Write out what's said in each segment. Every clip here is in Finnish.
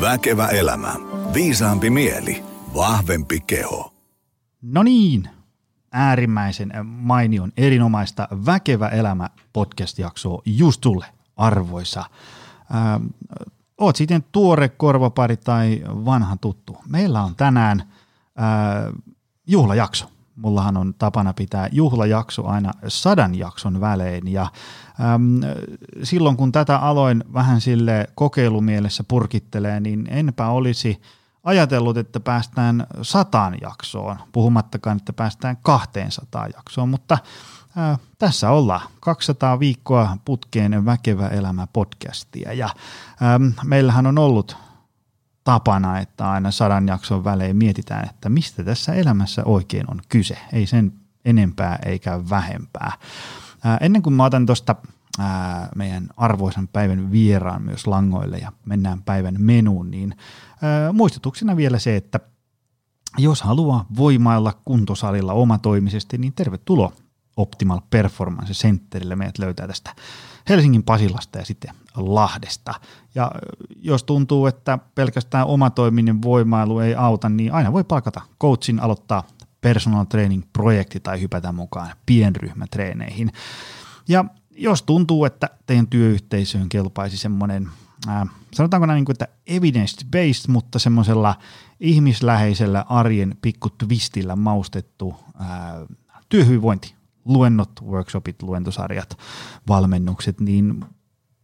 Väkevä elämä. Viisaampi mieli. Vahvempi keho. No niin, äärimmäisen mainion erinomaista Väkevä elämä podcast-jaksoa just sulle, arvoisa. Ähm, oot sitten tuore korvapari tai vanha tuttu. Meillä on tänään äh, juhlajakso. Mullahan on tapana pitää juhlajakso aina sadan jakson välein ja äm, silloin kun tätä aloin vähän sille kokeilumielessä purkittelee, niin enpä olisi ajatellut, että päästään sataan jaksoon, puhumattakaan, että päästään 200 jaksoon, mutta ää, tässä ollaan 200 viikkoa putkeen väkevä elämä podcastia ja äm, meillähän on ollut tapana, että aina sadan jakson välein mietitään, että mistä tässä elämässä oikein on kyse. Ei sen enempää eikä vähempää. Ää, ennen kuin mä otan tuosta meidän arvoisan päivän vieraan myös langoille ja mennään päivän menuun, niin ää, muistutuksena vielä se, että jos haluaa voimailla kuntosalilla omatoimisesti, niin tervetuloa Optimal Performance Centerille. Meidät löytää tästä Helsingin Pasilasta ja sitten Lahdesta. Ja jos tuntuu, että pelkästään omatoiminen voimailu ei auta, niin aina voi palkata coachin aloittaa personal training projekti tai hypätä mukaan pienryhmätreeneihin. Ja jos tuntuu, että teidän työyhteisöön kelpaisi semmoinen, äh, sanotaanko näin, niin että evidence-based, mutta semmoisella ihmisläheisellä arjen pikku twistillä maustettu äh, työhyvinvointi, luennot, workshopit, luentosarjat, valmennukset, niin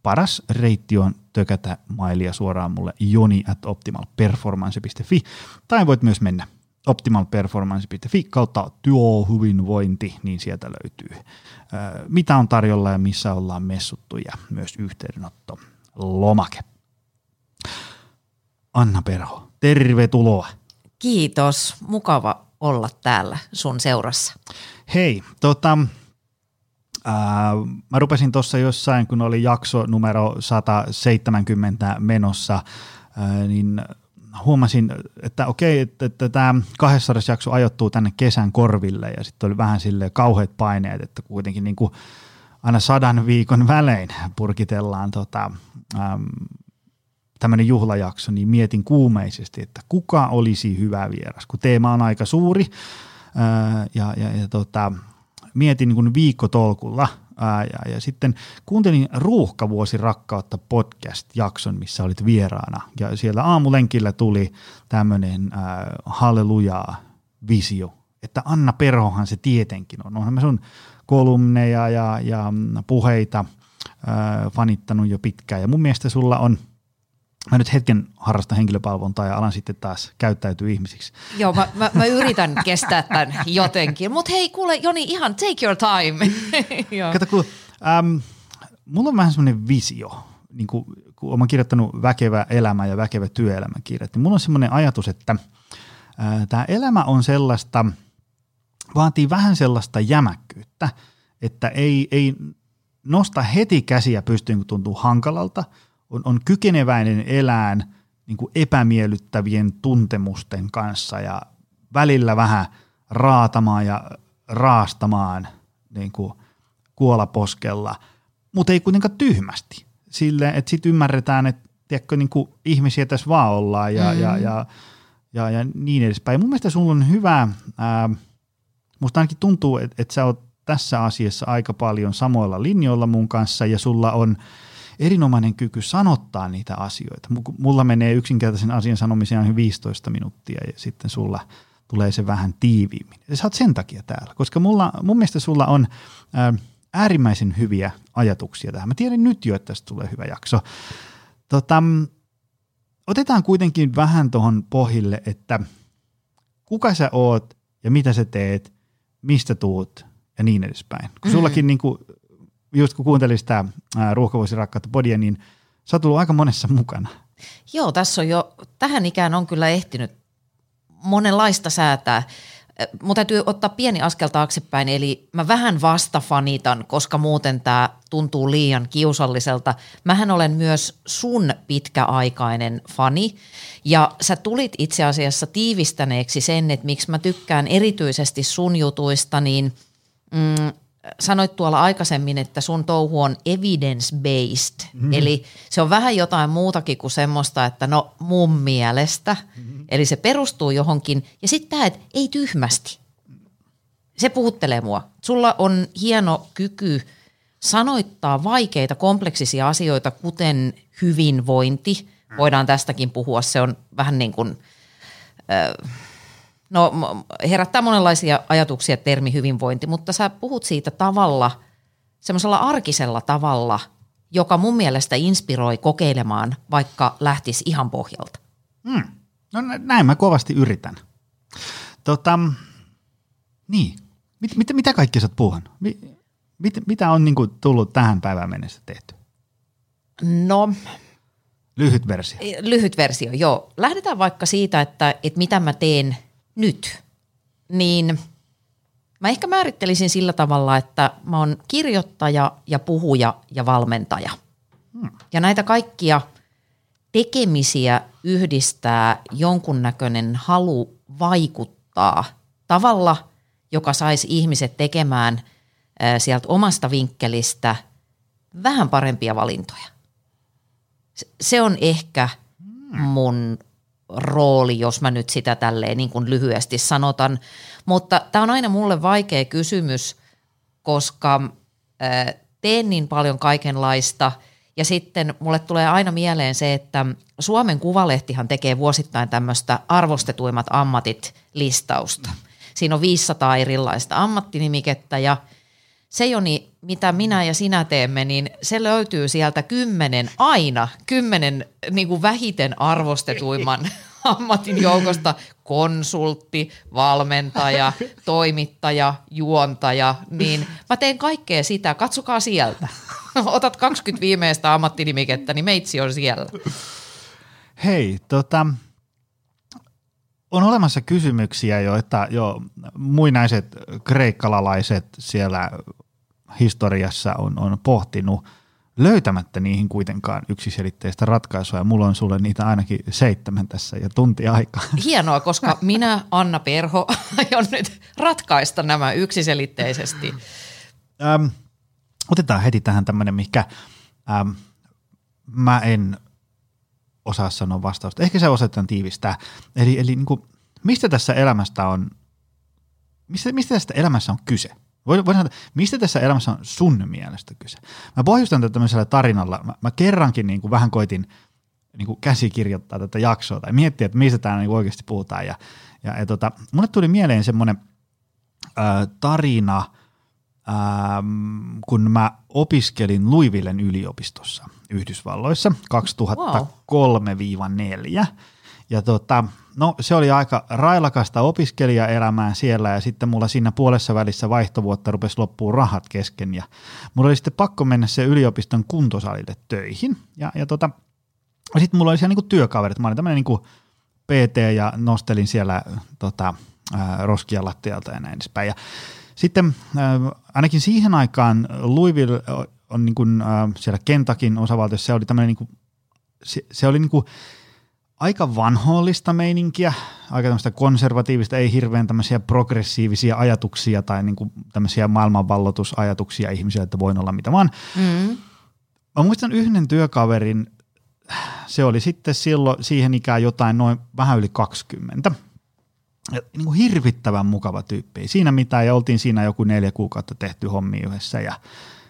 paras reitti on tökätä mailia suoraan mulle joni at optimalperformance.fi tai voit myös mennä optimalperformance.fi kautta työhyvinvointi, niin sieltä löytyy mitä on tarjolla ja missä ollaan messuttu ja myös yhteydenotto lomake. Anna Perho, tervetuloa. Kiitos, mukava olla täällä sun seurassa. Hei, tota, ää, mä rupesin tuossa jossain, kun oli jakso numero 170 menossa, ää, niin huomasin, että okei, että, että tämä 200 jakso ajoittuu tänne kesän korville ja sitten oli vähän sille kauheat paineet, että kuitenkin niin kuin aina sadan viikon välein purkitellaan tota, äm, tämmöinen juhlajakso, niin mietin kuumeisesti, että kuka olisi hyvä vieras, kun teema on aika suuri ää, ja, ja, ja tota, mietin niin viikkotolkulla – Ää, ja, ja sitten kuuntelin Ruuhkavuosi rakkautta podcast-jakson, missä olit vieraana. Ja siellä aamulenkillä tuli tämmöinen hallelujaa visio, että Anna Perhohan se tietenkin on. Onhan me sun kolumneja ja, ja puheita ää, fanittanut jo pitkään. Ja mun mielestä sulla on – mä nyt hetken harrastan henkilöpalvontaa ja alan sitten taas käyttäytyä ihmisiksi. Joo, mä, mä, mä yritän kestää tämän jotenkin. Mutta hei, kuule Joni, ihan take your time. Kato, kun, äm, mulla on vähän semmoinen visio, niin kun, kun olen kirjoittanut Väkevä elämä ja Väkevä työelämä kirjat, niin mulla on semmoinen ajatus, että tämä elämä on sellaista, vaatii vähän sellaista jämäkkyyttä, että ei, ei nosta heti käsiä pystyyn, kun tuntuu hankalalta – on, on kykeneväinen elään niin kuin epämiellyttävien tuntemusten kanssa ja välillä vähän raatamaan ja raastamaan niin kuin kuolaposkella, mutta ei kuitenkaan tyhmästi. Sille, että sitten ymmärretään, että tiedätkö, niin kuin ihmisiä tässä vaan ollaan ja, mm. ja, ja, ja, ja niin edespäin. Mun mielestä sulla on hyvä, ää, musta ainakin tuntuu, että, että sä oot tässä asiassa aika paljon samoilla linjoilla mun kanssa ja sulla on – erinomainen kyky sanottaa niitä asioita. Mulla menee yksinkertaisen asian sanomiseen 15 minuuttia ja sitten sulla tulee se vähän tiiviimmin. Ja sä oot sen takia täällä, koska mulla, mun mielestä sulla on ää, äärimmäisen hyviä ajatuksia tähän. Mä tiedän nyt jo, että tästä tulee hyvä jakso. Tota, otetaan kuitenkin vähän tuohon pohjille, että kuka sä oot ja mitä sä teet, mistä tuut ja niin edespäin. Kun sullakin mm-hmm. niin kuin, just kun kuuntelin sitä Ruuhkavuosi rakkautta podia, niin sä oot aika monessa mukana. Joo, tässä on jo, tähän ikään on kyllä ehtinyt monenlaista säätää. Mutta täytyy ottaa pieni askel taaksepäin, eli mä vähän vasta fanitan, koska muuten tämä tuntuu liian kiusalliselta. Mähän olen myös sun pitkäaikainen fani, ja sä tulit itse asiassa tiivistäneeksi sen, että miksi mä tykkään erityisesti sun jutuista, niin mm, sanoit tuolla aikaisemmin, että sun touhu on evidence-based, mm-hmm. eli se on vähän jotain muutakin kuin semmoista, että no mun mielestä, mm-hmm. eli se perustuu johonkin, ja sitten tämä, että ei tyhmästi. Se puhuttelee mua. Sulla on hieno kyky sanoittaa vaikeita, kompleksisia asioita, kuten hyvinvointi. Voidaan tästäkin puhua, se on vähän niin kuin, no herättää monenlaisia ajatuksia termi hyvinvointi, mutta sä puhut siitä tavalla, semmoisella arkisella tavalla, joka mun mielestä inspiroi kokeilemaan, vaikka lähtisi ihan pohjalta. Hmm. No näin mä kovasti yritän. Tota, niin, mit, mit, mitä kaikki sä oot puhunut? Mit, mitä on niin kuin, tullut tähän päivään mennessä tehty? No. Lyhyt versio. Lyhyt versio, joo. Lähdetään vaikka siitä, että, että mitä mä teen nyt. Niin mä ehkä määrittelisin sillä tavalla, että mä oon kirjoittaja ja puhuja ja valmentaja. Hmm. Ja näitä kaikkia tekemisiä yhdistää jonkunnäköinen halu vaikuttaa tavalla, joka saisi ihmiset tekemään – sieltä omasta vinkkelistä vähän parempia valintoja. Se on ehkä mun rooli, jos mä nyt sitä tälleen niin kuin lyhyesti sanotan. Mutta tämä on aina mulle vaikea kysymys, koska teen niin paljon kaikenlaista ja sitten mulle tulee aina mieleen se, että Suomen Kuvalehtihan tekee vuosittain tämmöistä arvostetuimmat ammatit listausta. Siinä on 500 erilaista ammattinimikettä ja – se Joni, mitä minä ja sinä teemme, niin se löytyy sieltä kymmenen, aina kymmenen niin kuin vähiten arvostetuimman ammatin joukosta konsultti, valmentaja, toimittaja, juontaja, niin mä teen kaikkea sitä, katsokaa sieltä. Otat 20 viimeistä ammattinimikettä, niin meitsi on siellä. Hei, tota, on olemassa kysymyksiä, joita jo muinaiset kreikkalalaiset siellä historiassa on, on pohtinut löytämättä niihin kuitenkaan yksiselitteistä ratkaisua. Ja mulla on sulle niitä ainakin seitsemän tässä ja tunti aikaa. Hienoa, koska minä, Anna Perho, aion nyt ratkaista nämä yksiselitteisesti. Ähm, otetaan heti tähän tämmöinen, mikä ähm, mä en osaa sanoa vastausta. Ehkä se osataan tiivistää. Eli, eli niin kuin, mistä tässä elämästä on, mistä, mistä tästä elämässä on kyse? Sanoa, mistä tässä elämässä on sun mielestä kyse? Mä pohjustan tätä tämmöisellä tarinalla. Mä, mä kerrankin niin kuin vähän koitin niin kuin käsikirjoittaa tätä jaksoa tai miettiä, että mistä täällä niin oikeasti puhutaan. Ja, ja, ja tota, mulle tuli mieleen semmoinen tarina, äh, kun mä opiskelin Louisvillen yliopistossa Yhdysvalloissa 2003-2004. Ja tota, no se oli aika railakasta opiskelijaelämää siellä ja sitten mulla siinä puolessa välissä vaihtovuotta rupesi loppuun rahat kesken ja mulla oli sitten pakko mennä se yliopiston kuntosalille töihin ja, ja tota, sitten mulla oli siellä niinku työkaverit, mä olin tämmöinen niinku PT ja nostelin siellä tota, roskia lattialta ja näin edespäin. Ja sitten ainakin siihen aikaan Louisville on niin kuin, siellä Kentakin osavaltiossa, se oli tämmöinen niin kuin, se, se oli niin kuin, aika vanhollista meininkiä, aika tämmöistä konservatiivista, ei hirveän tämmöisiä progressiivisia ajatuksia tai niin kuin tämmöisiä maailmanvallotusajatuksia ihmisiä, että voin olla mitä vaan. Mm. Mä muistan yhden työkaverin, se oli sitten silloin siihen ikään jotain noin vähän yli 20. Ja niin kuin hirvittävän mukava tyyppi. Siinä mitään, ja oltiin siinä joku neljä kuukautta tehty hommi yhdessä. Ja,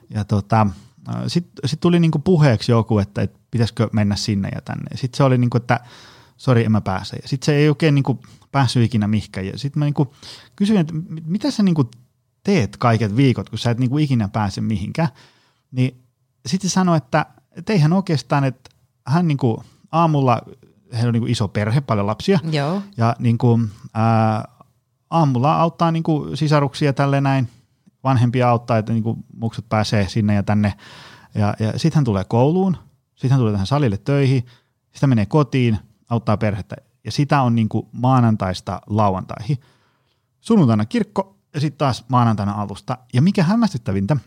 ja tota, sitten sit tuli niinku puheeksi joku, että, että pitäisikö mennä sinne ja tänne. Sitten se oli niinku, että sori, en mä pääse. Sitten se ei oikein niinku päässyt ikinä mihinkään. Sitten mä niinku kysyin, että mitä sä niinku teet kaiket viikot, kun sä et niinku ikinä pääse mihinkään. Niin sitten se sanoi, että, että eihän oikeastaan, että hän niinku aamulla, heillä on niinku iso perhe, paljon lapsia. Joo. Ja niinku, ää, aamulla auttaa niinku sisaruksia tälle näin vanhempia auttaa, että niinku muksut pääsee sinne ja tänne. Ja, ja sitten hän tulee kouluun, sitten hän tulee tähän salille töihin, sitten menee kotiin, auttaa perhettä. Ja sitä on niinku maanantaista lauantaihin. Sunnuntaina kirkko ja sitten taas maanantaina alusta. Ja mikä hämmästyttävintä,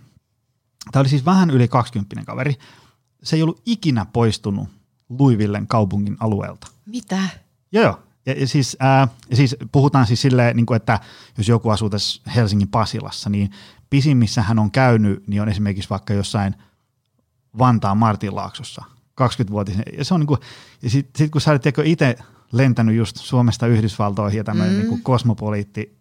tämä oli siis vähän yli 20 kaveri, se ei ollut ikinä poistunut Luivillen kaupungin alueelta. Mitä? Joo, joo. Ja, ja, siis, ää, ja siis puhutaan siis silleen, niin kuin, että jos joku asuu tässä Helsingin Pasilassa, niin pisin, missä hän on käynyt, niin on esimerkiksi vaikka jossain Vantaan Martinlaaksossa, 20-vuotisen. Ja se on niin kuin, ja sit, sit kun sä olet itse lentänyt just Suomesta Yhdysvaltoihin ja tämmöinen mm. niin kosmopoliitti,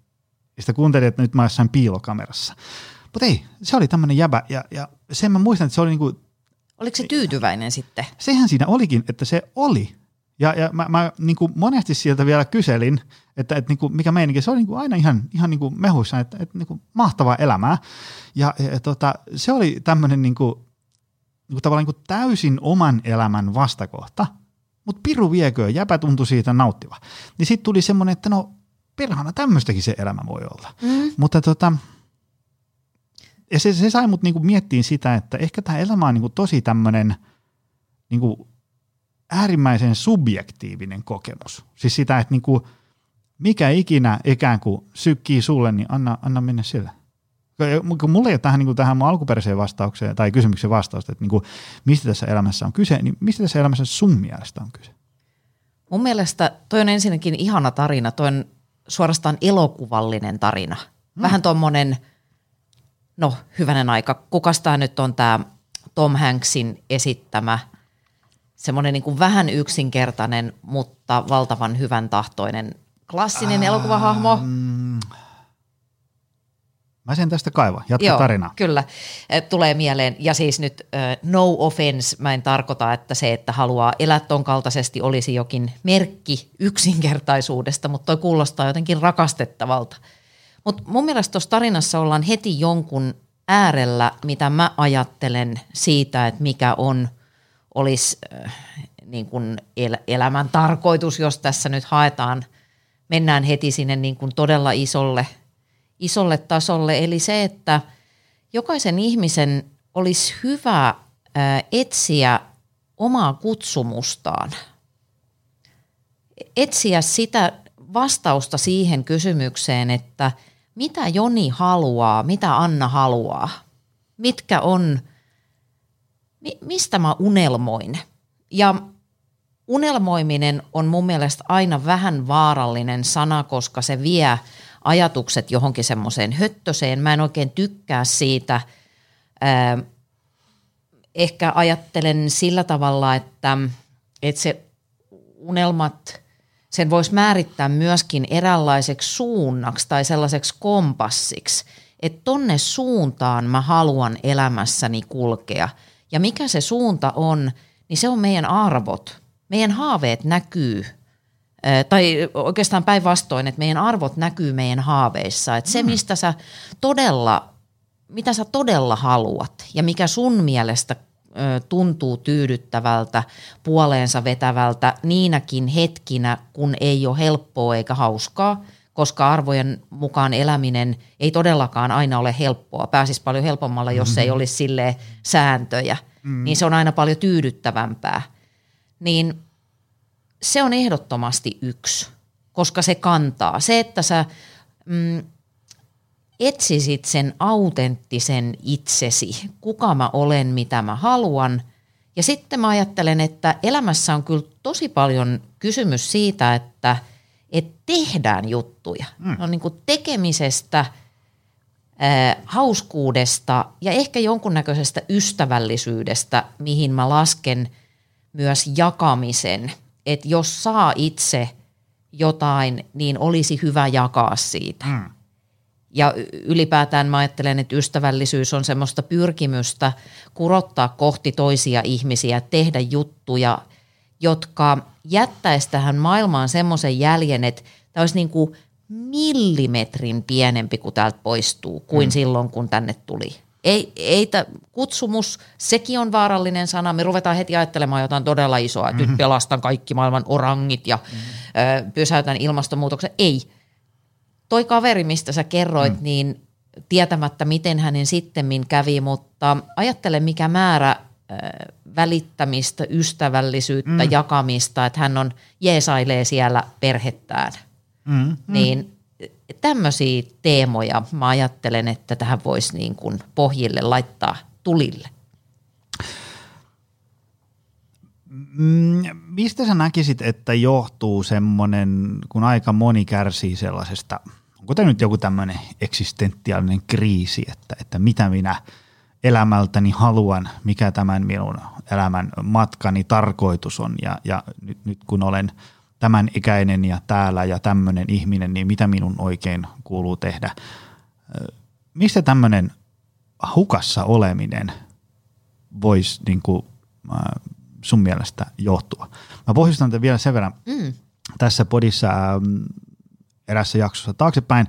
ja sitä kuuntelin, että nyt mä jossain piilokamerassa. Mutta ei, se oli tämmöinen jäbä, ja, ja sen mä muistan, että se oli niin kuin, Oliko se tyytyväinen sitten? Sehän siinä olikin, että se oli. Ja, ja mä, mä niin kuin monesti sieltä vielä kyselin, että, että niin kuin mikä meininki, se oli niin kuin aina ihan, ihan niin kuin mehuissa, että, että niin kuin mahtavaa elämää. Ja, ja, tota, se oli tämmöinen niin kuin, niin kuin tavallaan niin kuin täysin oman elämän vastakohta, mutta piru vieköön, jäpä tuntui siitä nauttiva. Niin sitten tuli semmoinen, että no perhana tämmöistäkin se elämä voi olla. Mm. Mutta tota, ja se, se sai mut niinku miettiin sitä, että ehkä tämä elämä on niinku tosi tämmöinen niinku äärimmäisen subjektiivinen kokemus. Siis sitä, että niinku, mikä ikinä ikään kuin sykkii sulle, niin anna, anna mennä sille. Kun mulla ei ole tähän, niin kuin tähän mun alkuperäiseen vastaukseen tai kysymyksen vastausta, että niin kuin, mistä tässä elämässä on kyse, niin mistä tässä elämässä sun mielestä on kyse? Mun mielestä toi on ensinnäkin ihana tarina, toi on suorastaan elokuvallinen tarina. Hmm. Vähän tuommoinen – no hyvänen aika, kukas tämä nyt on tämä Tom Hanksin esittämä semmoinen niin kuin vähän yksinkertainen, mutta valtavan hyvän tahtoinen klassinen ähm, elokuvahahmo. Mä sen tästä kaiva. Jatka Joo, tarina. Kyllä, tulee mieleen. Ja siis nyt no offense, mä en tarkoita, että se, että haluaa elää ton kaltaisesti olisi jokin merkki yksinkertaisuudesta, mutta toi kuulostaa jotenkin rakastettavalta – mutta mun mielestä tuossa tarinassa ollaan heti jonkun äärellä, mitä mä ajattelen siitä, että mikä on, olisi äh, niin kuin el- elämän tarkoitus, jos tässä nyt haetaan, mennään heti sinne niin kuin todella isolle, isolle tasolle. Eli se, että jokaisen ihmisen olisi hyvä äh, etsiä omaa kutsumustaan. Etsiä sitä vastausta siihen kysymykseen, että – mitä Joni haluaa, mitä Anna haluaa, mitkä on, mi, mistä mä unelmoin. Ja unelmoiminen on mun mielestä aina vähän vaarallinen sana, koska se vie ajatukset johonkin semmoiseen höttöseen. Mä en oikein tykkää siitä. Ehkä ajattelen sillä tavalla, että, että se unelmat – sen voisi määrittää myöskin eräänlaiseksi suunnaksi tai sellaiseksi kompassiksi, että tonne suuntaan mä haluan elämässäni kulkea. Ja mikä se suunta on, niin se on meidän arvot. Meidän haaveet näkyy, tai oikeastaan päinvastoin, että meidän arvot näkyy meidän haaveissa. Että se, mm. mistä sä todella, mitä sä todella haluat ja mikä sun mielestä tuntuu tyydyttävältä, puoleensa vetävältä niinäkin hetkinä, kun ei ole helppoa eikä hauskaa, koska arvojen mukaan eläminen ei todellakaan aina ole helppoa. Pääsisi paljon helpommalla, jos mm-hmm. ei olisi sille sääntöjä, mm-hmm. niin se on aina paljon tyydyttävämpää. Niin se on ehdottomasti yksi, koska se kantaa. Se, että sä mm, etsisit sen autenttisen itsesi, kuka mä olen, mitä mä haluan. Ja sitten mä ajattelen, että elämässä on kyllä tosi paljon kysymys siitä, että, että tehdään juttuja. Mm. On niin kuin tekemisestä, äh, hauskuudesta ja ehkä jonkunnäköisestä ystävällisyydestä, mihin mä lasken myös jakamisen. Että jos saa itse jotain, niin olisi hyvä jakaa siitä. Mm. Ja ylipäätään mä ajattelen, että ystävällisyys on semmoista pyrkimystä kurottaa kohti toisia ihmisiä, tehdä juttuja, jotka jättäisi tähän maailmaan semmoisen jäljen, että tämä olisi niin kuin millimetrin pienempi, kuin täältä poistuu, kuin mm. silloin, kun tänne tuli. Ei, ei t- kutsumus, sekin on vaarallinen sana. Me ruvetaan heti ajattelemaan jotain todella isoa, että mm-hmm. nyt pelastan kaikki maailman orangit ja mm-hmm. ö, pysäytän ilmastonmuutoksen. Ei, toi kaveri, mistä sä kerroit, mm. niin tietämättä miten hänen sittemmin kävi, mutta ajattele mikä määrä välittämistä, ystävällisyyttä, mm. jakamista, että hän on jeesailee siellä perhettään. Mm. Mm. Niin tämmöisiä teemoja mä ajattelen, että tähän voisi niin kuin pohjille laittaa tulille. Mm, mistä sä näkisit, että johtuu semmoinen, kun aika moni kärsii sellaisesta, onko tämä nyt joku tämmöinen eksistentiaalinen kriisi, että, että mitä minä elämältäni haluan, mikä tämän minun elämän matkani tarkoitus on ja, ja nyt, nyt kun olen tämän ikäinen ja täällä ja tämmöinen ihminen, niin mitä minun oikein kuuluu tehdä. Mistä tämmöinen hukassa oleminen voisi niin kuin, sun mielestä johtua? Mä pohjustan tätä vielä sen verran. Mm. Tässä podissa erässä jaksossa taaksepäin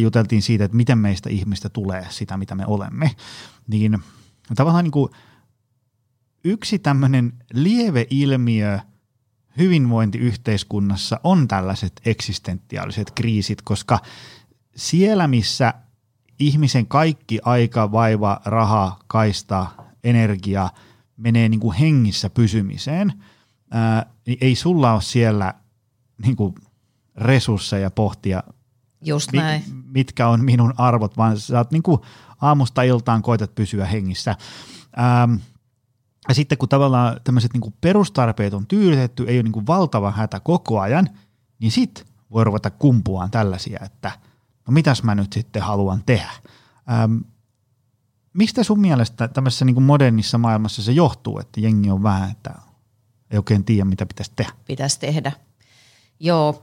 juteltiin siitä, että miten meistä ihmistä tulee sitä, mitä me olemme. Niin tavallaan niin kuin yksi tämmöinen lieve ilmiö hyvinvointiyhteiskunnassa on tällaiset eksistentiaaliset kriisit, koska siellä, missä ihmisen kaikki aika, vaiva, raha, kaista, energia menee niin kuin hengissä pysymiseen, ää, niin ei sulla ole siellä niin kuin resursseja pohtia, Just näin. mitkä on minun arvot, vaan sä oot niin kuin aamusta iltaan koetat pysyä hengissä. Ähm, ja sitten kun tavallaan tämmöiset niin perustarpeet on tyydytetty, ei ole niin kuin valtava hätä koko ajan, niin sit voi ruveta kumpuaan tällaisia, että no mitäs mä nyt sitten haluan tehdä. Ähm, mistä sun mielestä tämmöisessä niin kuin modernissa maailmassa se johtuu, että jengi on vähän, että ei oikein tiedä, mitä pitäisi tehdä? Pitäisi tehdä. Joo.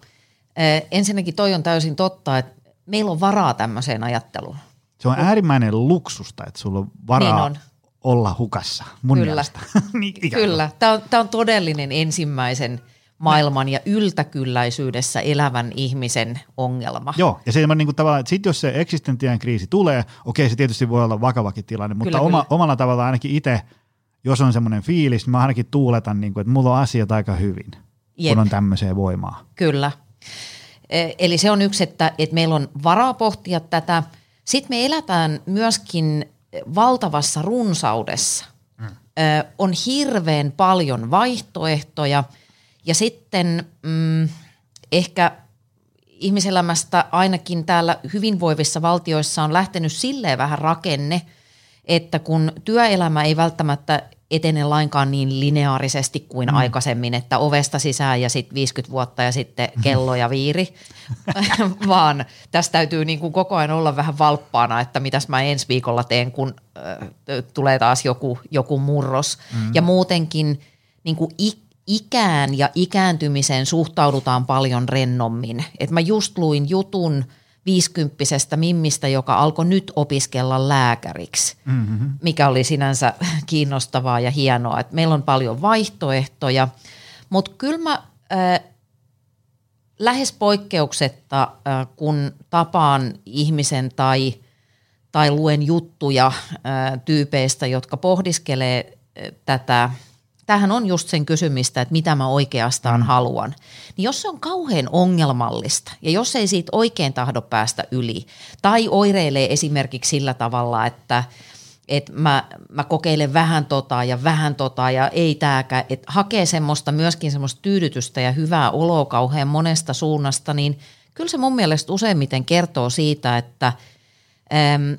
Ensinnäkin toi on täysin totta, että meillä on varaa tämmöiseen ajatteluun. Se on äärimmäinen luksusta, että sulla on varaa niin on. olla hukassa, mun Kyllä. mielestä. niin, Kyllä, tämä on, tämä on todellinen ensimmäisen maailman ja yltäkylläisyydessä elävän ihmisen ongelma. Joo, ja se on niin kuin tavallaan, että sit jos se eksistentiaan kriisi tulee, okei se tietysti voi olla vakavakin tilanne, mutta Kyllä, oma, kyllä. omalla tavalla ainakin itse, jos on semmoinen fiilis, niin mä ainakin tuuletan, niin kuin, että mulla on asiat aika hyvin, Jep. kun on tämmöiseen voimaa. Kyllä. Eli se on yksi, että, että meillä on varaa pohtia tätä. Sitten me elätään myöskin valtavassa runsaudessa. Mm. On hirveän paljon vaihtoehtoja ja sitten mm, ehkä ihmiselämästä ainakin täällä hyvinvoivissa valtioissa on lähtenyt silleen vähän rakenne, että kun työelämä ei välttämättä etene lainkaan niin lineaarisesti kuin mm. aikaisemmin, että ovesta sisään ja sitten 50 vuotta ja sitten kello ja viiri, vaan tässä täytyy niin kuin koko ajan olla vähän valppaana, että mitäs mä ensi viikolla teen, kun äh, tulee taas joku, joku murros. Mm. Ja muutenkin niin kuin ik- ikään ja ikääntymiseen suhtaudutaan paljon rennommin. Et mä just luin jutun viisikymppisestä mimmistä, joka alkoi nyt opiskella lääkäriksi, mm-hmm. mikä oli sinänsä kiinnostavaa ja hienoa. Et meillä on paljon vaihtoehtoja, mutta kyllä mä äh, lähes poikkeuksetta, äh, kun tapaan ihmisen tai, tai luen juttuja äh, tyypeistä, jotka pohdiskelee äh, tätä, tämähän on just sen kysymistä, että mitä mä oikeastaan mm. haluan. Niin jos se on kauhean ongelmallista ja jos ei siitä oikein tahdo päästä yli tai oireilee esimerkiksi sillä tavalla, että että mä, mä kokeilen vähän tota ja vähän tota ja ei tääkään, että hakee semmoista myöskin semmoista tyydytystä ja hyvää oloa kauhean monesta suunnasta, niin kyllä se mun mielestä useimmiten kertoo siitä, että äm,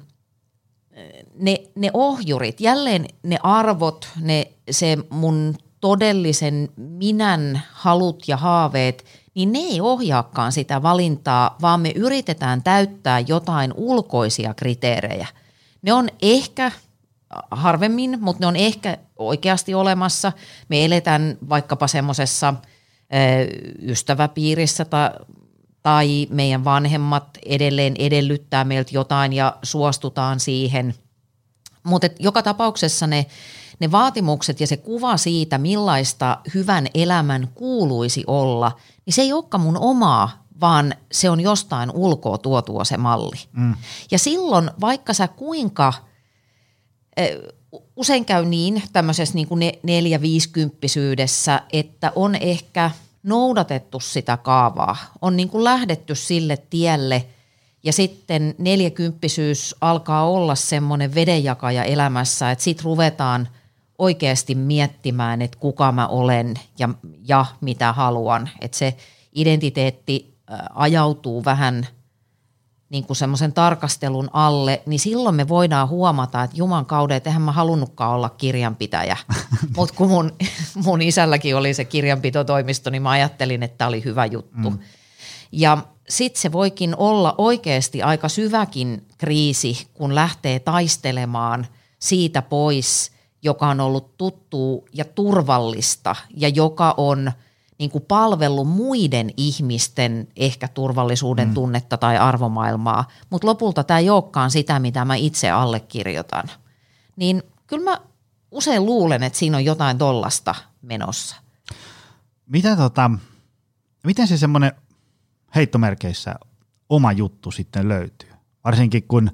ne, ne ohjurit, jälleen ne arvot, ne, se mun todellisen minän halut ja haaveet, niin ne ei ohjaakaan sitä valintaa, vaan me yritetään täyttää jotain ulkoisia kriteerejä. Ne on ehkä harvemmin, mutta ne on ehkä oikeasti olemassa. Me eletään vaikkapa semmoisessa ystäväpiirissä tai, tai meidän vanhemmat edelleen edellyttää meiltä jotain ja suostutaan siihen. Mutta joka tapauksessa ne, ne vaatimukset ja se kuva siitä, millaista hyvän elämän kuuluisi olla, niin se ei olekaan mun omaa, vaan se on jostain ulkoa tuotua se malli. Mm. Ja silloin, vaikka sä kuinka, usein käy niin tämmöisessä niin kuin neljä-viisikymppisyydessä, että on ehkä noudatettu sitä kaavaa, on niin kuin lähdetty sille tielle ja sitten neljäkymppisyys alkaa olla semmoinen vedenjakaja elämässä, että sitten ruvetaan oikeasti miettimään, että kuka mä olen ja, ja mitä haluan, että se identiteetti ajautuu vähän niin kuin semmoisen tarkastelun alle, niin silloin me voidaan huomata, että juman kauden, että eihän mä halunnutkaan olla kirjanpitäjä. Mutta kun mun, mun isälläkin oli se kirjanpitotoimisto, niin mä ajattelin, että tämä oli hyvä juttu. Mm. Ja sitten se voikin olla oikeasti aika syväkin kriisi, kun lähtee taistelemaan siitä pois, joka on ollut tuttu ja turvallista ja joka on – niin kuin palvellut muiden ihmisten ehkä turvallisuuden mm. tunnetta tai arvomaailmaa, mutta lopulta tämä ei olekaan sitä, mitä mä itse allekirjoitan. Niin kyllä mä usein luulen, että siinä on jotain tollasta menossa. Mitä tota, miten se semmoinen heittomerkeissä oma juttu sitten löytyy? Varsinkin kun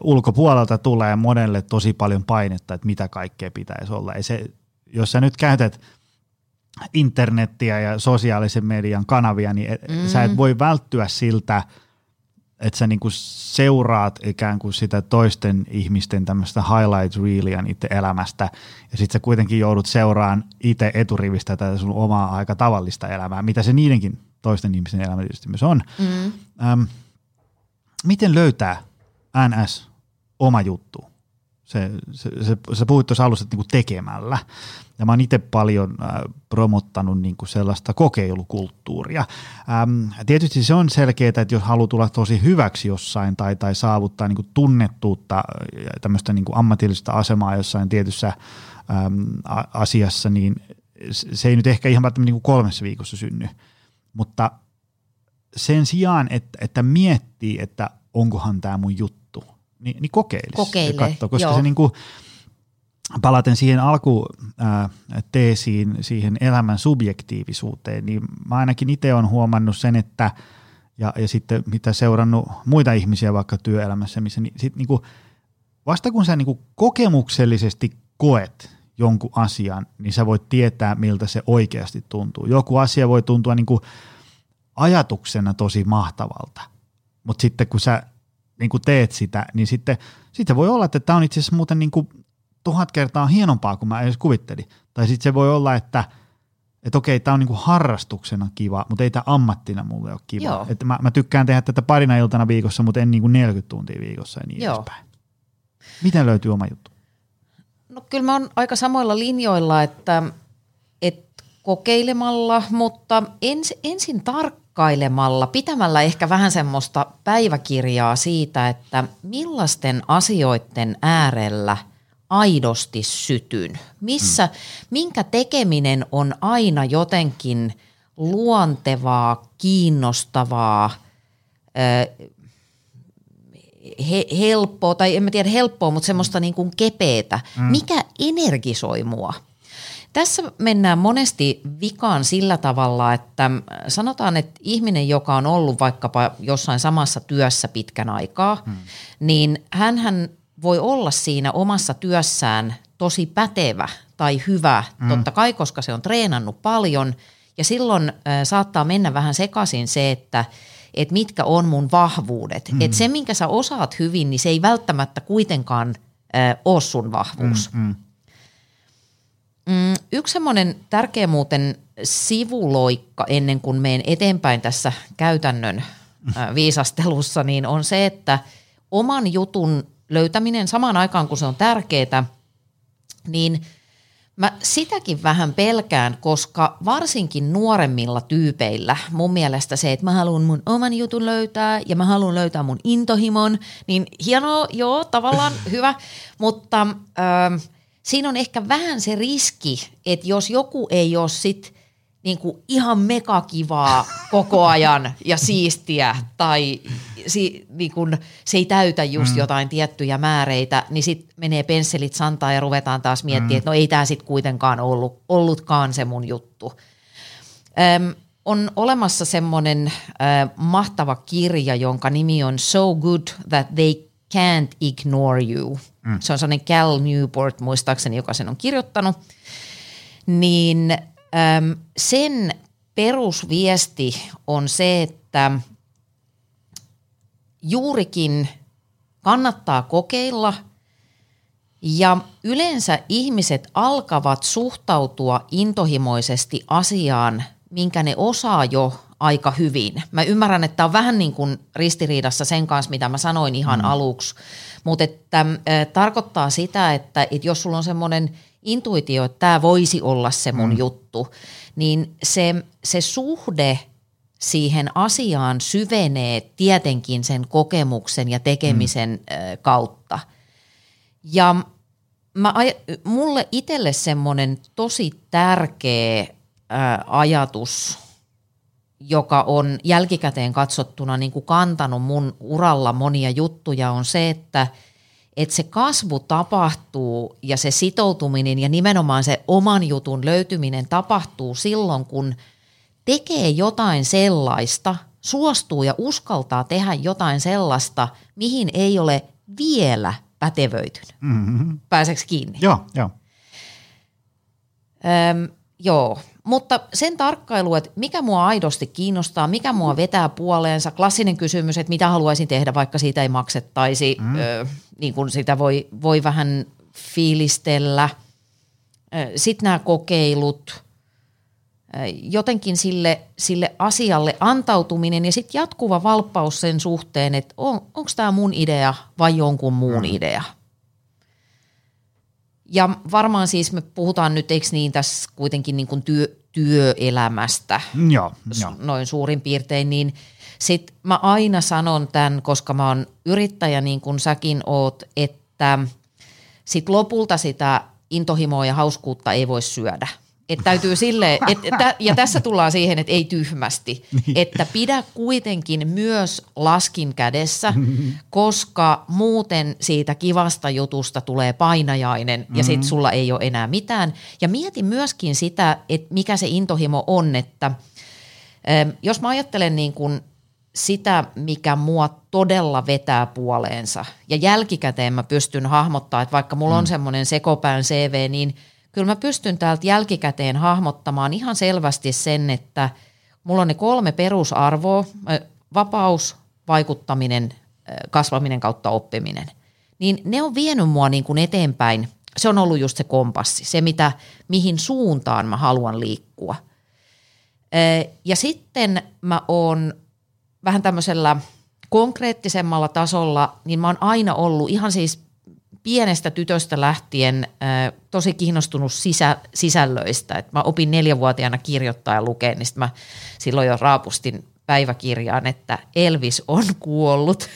ulkopuolelta tulee monelle tosi paljon painetta, että mitä kaikkea pitäisi olla. Ei se, jos sä nyt käytät – internettiä ja sosiaalisen median kanavia, niin et, mm. sä et voi välttyä siltä, että sä niinku seuraat ikään kuin sitä toisten ihmisten tämmöistä highlight reelia niiden elämästä, ja sitten sä kuitenkin joudut seuraan itse eturivistä tätä sun omaa aika tavallista elämää, mitä se niidenkin toisten ihmisten elämä tietysti myös on. Mm. Ähm, miten löytää NS oma juttu? Se, se, se, sä puhuit tuossa alussa niin tekemällä. Ja mä oon itse paljon äh, promottanut niin kuin sellaista kokeilukulttuuria. Ähm, tietysti se on selkeää, että jos haluaa tulla tosi hyväksi jossain tai, tai saavuttaa niin kuin tunnettuutta ja tämmöistä niin kuin ammatillista asemaa jossain tietyssä ähm, asiassa, niin se ei nyt ehkä ihan välttämättä niin kuin kolmessa viikossa synny. Mutta sen sijaan, että, että miettii, että onkohan tämä mun juttu, niin, niin kokeilisi. Kokeile, katso, koska joo. se niin kuin, palaten siihen alkuteesiin, siihen elämän subjektiivisuuteen, niin mä ainakin itse olen huomannut sen, että ja, ja sitten mitä seurannut muita ihmisiä vaikka työelämässä, missä niin, sit niin kuin, vasta kun sä niin kuin kokemuksellisesti koet jonkun asian, niin sä voit tietää, miltä se oikeasti tuntuu. Joku asia voi tuntua niin kuin ajatuksena tosi mahtavalta, mutta sitten kun sä niin kuin teet sitä, niin sitten, sitten voi olla, että tämä on itse asiassa muuten niin kuin tuhat kertaa hienompaa kuin mä edes kuvittelin. Tai sitten se voi olla, että että okei, tämä on niinku harrastuksena kiva, mutta ei tämä ammattina mulle ole kiva. Että mä, mä tykkään tehdä tätä parina iltana viikossa, mutta en niinku 40 tuntia viikossa ja niin Joo. edespäin. Miten löytyy oma juttu? No kyllä mä oon aika samoilla linjoilla, että, että kokeilemalla, mutta ens, ensin tarkkailemalla, pitämällä ehkä vähän semmoista päiväkirjaa siitä, että millaisten asioiden äärellä – aidosti sytyn? Missä, hmm. minkä tekeminen on aina jotenkin luontevaa, kiinnostavaa, he, helppoa, tai en mä tiedä helppoa, mutta semmoista niin kuin kepeetä. Hmm. Mikä energisoi mua? Tässä mennään monesti vikaan sillä tavalla, että sanotaan, että ihminen, joka on ollut vaikkapa jossain samassa työssä pitkän aikaa, hmm. niin hän voi olla siinä omassa työssään tosi pätevä tai hyvä, mm. totta kai, koska se on treenannut paljon. Ja silloin äh, saattaa mennä vähän sekaisin se, että et mitkä on mun vahvuudet. Mm. Et se, minkä sä osaat hyvin, niin se ei välttämättä kuitenkaan äh, ole sun vahvuus. Mm, mm. Mm, yksi semmoinen tärkeä muuten sivuloikka ennen kuin menen eteenpäin tässä käytännön äh, viisastelussa, niin on se, että oman jutun löytäminen samaan aikaan, kun se on tärkeää, niin mä sitäkin vähän pelkään, koska varsinkin nuoremmilla tyypeillä mun mielestä se, että mä haluan mun oman jutun löytää ja mä haluan löytää mun intohimon, niin hienoa, joo, tavallaan hyvä, mutta äh, siinä on ehkä vähän se riski, että jos joku ei ole sit niin kuin ihan megakivaa koko ajan ja siistiä tai si, niin kuin, se ei täytä just mm. jotain tiettyjä määreitä, niin sitten menee pensselit santaan ja ruvetaan taas miettimään, mm. että no ei tämä sitten kuitenkaan ollut, ollutkaan se mun juttu. Öm, on olemassa semmoinen äh, mahtava kirja, jonka nimi on So Good That They Can't Ignore You. Mm. Se on sellainen Cal Newport muistaakseni, joka sen on kirjoittanut. Niin äm, sen perusviesti on se, että – juurikin kannattaa kokeilla ja yleensä ihmiset alkavat suhtautua intohimoisesti asiaan minkä ne osaa jo aika hyvin. Mä ymmärrän, että tämä on vähän niin kuin ristiriidassa sen kanssa, mitä mä sanoin ihan mm. aluksi, mutta että äh, tarkoittaa sitä, että, että jos sulla on semmoinen intuitio, että tämä voisi olla se mun mm. juttu, niin se, se suhde siihen asiaan syvenee tietenkin sen kokemuksen ja tekemisen mm. kautta. Ja mä, mulle itselle semmoinen tosi tärkeä ää, ajatus, joka on jälkikäteen katsottuna niin kuin kantanut mun uralla monia juttuja, on se, että että se kasvu tapahtuu ja se sitoutuminen ja nimenomaan se oman jutun löytyminen tapahtuu silloin, kun tekee jotain sellaista, suostuu ja uskaltaa tehdä jotain sellaista, mihin ei ole vielä pätevöitynyt. Mm-hmm. Pääseekö kiinni? Joo, joo. Öm, joo, mutta sen tarkkailu, että mikä mua aidosti kiinnostaa, mikä mua vetää puoleensa, klassinen kysymys, että mitä haluaisin tehdä, vaikka siitä ei maksettaisi, mm. ö, niin kuin sitä voi, voi vähän fiilistellä. Sitten nämä kokeilut, jotenkin sille, sille asialle antautuminen ja sitten jatkuva valppaus sen suhteen, että on, onko tämä mun idea vai jonkun muun mm. idea. Ja varmaan siis me puhutaan nyt, eikö niin, tässä kuitenkin niin kuin työ, työelämästä joo, jo. noin suurin piirtein, niin sit mä aina sanon tämän, koska mä oon yrittäjä niin kuin säkin oot, että sit lopulta sitä intohimoa ja hauskuutta ei voi syödä – että täytyy sille, et, ja tässä tullaan siihen, että ei tyhmästi, niin. että pidä kuitenkin myös laskin kädessä, koska muuten siitä kivasta jutusta tulee painajainen ja mm-hmm. sitten sulla ei ole enää mitään. Ja mieti myöskin sitä, että mikä se intohimo on, että jos mä ajattelen niin kuin sitä, mikä mua todella vetää puoleensa ja jälkikäteen mä pystyn hahmottaa, että vaikka mulla mm. on semmoinen sekopään CV, niin – kyllä mä pystyn täältä jälkikäteen hahmottamaan ihan selvästi sen, että mulla on ne kolme perusarvoa, vapaus, vaikuttaminen, kasvaminen kautta oppiminen. Niin ne on vienyt mua niin kuin eteenpäin. Se on ollut just se kompassi, se mitä, mihin suuntaan mä haluan liikkua. Ja sitten mä oon vähän tämmöisellä konkreettisemmalla tasolla, niin mä oon aina ollut ihan siis pienestä tytöstä lähtien äh, tosi kiinnostunut sisä, sisällöistä. Et mä opin neljävuotiaana kirjoittaa ja lukea, niin mä silloin jo raapustin päiväkirjaan, että Elvis on kuollut.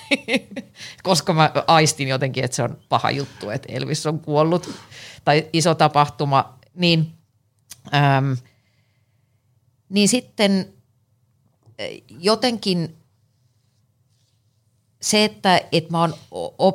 Koska mä aistin jotenkin, että se on paha juttu, että Elvis on kuollut tai iso tapahtuma, niin, äm, niin sitten jotenkin se, että, että mä oon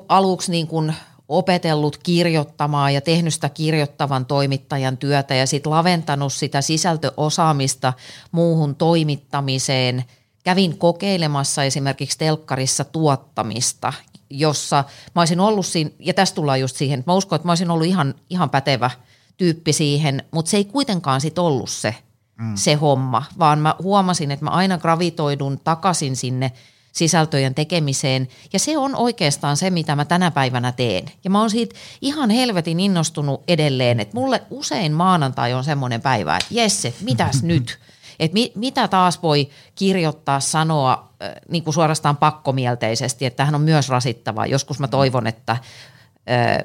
aluksi niin kuin opetellut kirjoittamaan ja tehnyt sitä kirjoittavan toimittajan työtä ja sitten laventanut sitä sisältöosaamista muuhun toimittamiseen. Kävin kokeilemassa esimerkiksi telkkarissa tuottamista, jossa mä olisin ollut siinä, ja tästä tullaan just siihen, että mä uskon, että mä olisin ollut ihan, ihan pätevä tyyppi siihen, mutta se ei kuitenkaan sit ollut se, mm. se homma, vaan mä huomasin, että mä aina gravitoidun takaisin sinne – sisältöjen tekemiseen. Ja se on oikeastaan se, mitä mä tänä päivänä teen. Ja mä oon siitä ihan helvetin innostunut edelleen, että mulle usein maanantai on semmoinen päivä, että Jesse, mitäs nyt? Että mi, mitä taas voi kirjoittaa, sanoa äh, niin kuin suorastaan pakkomielteisesti, että tähän on myös rasittavaa. Joskus mä toivon, että äh,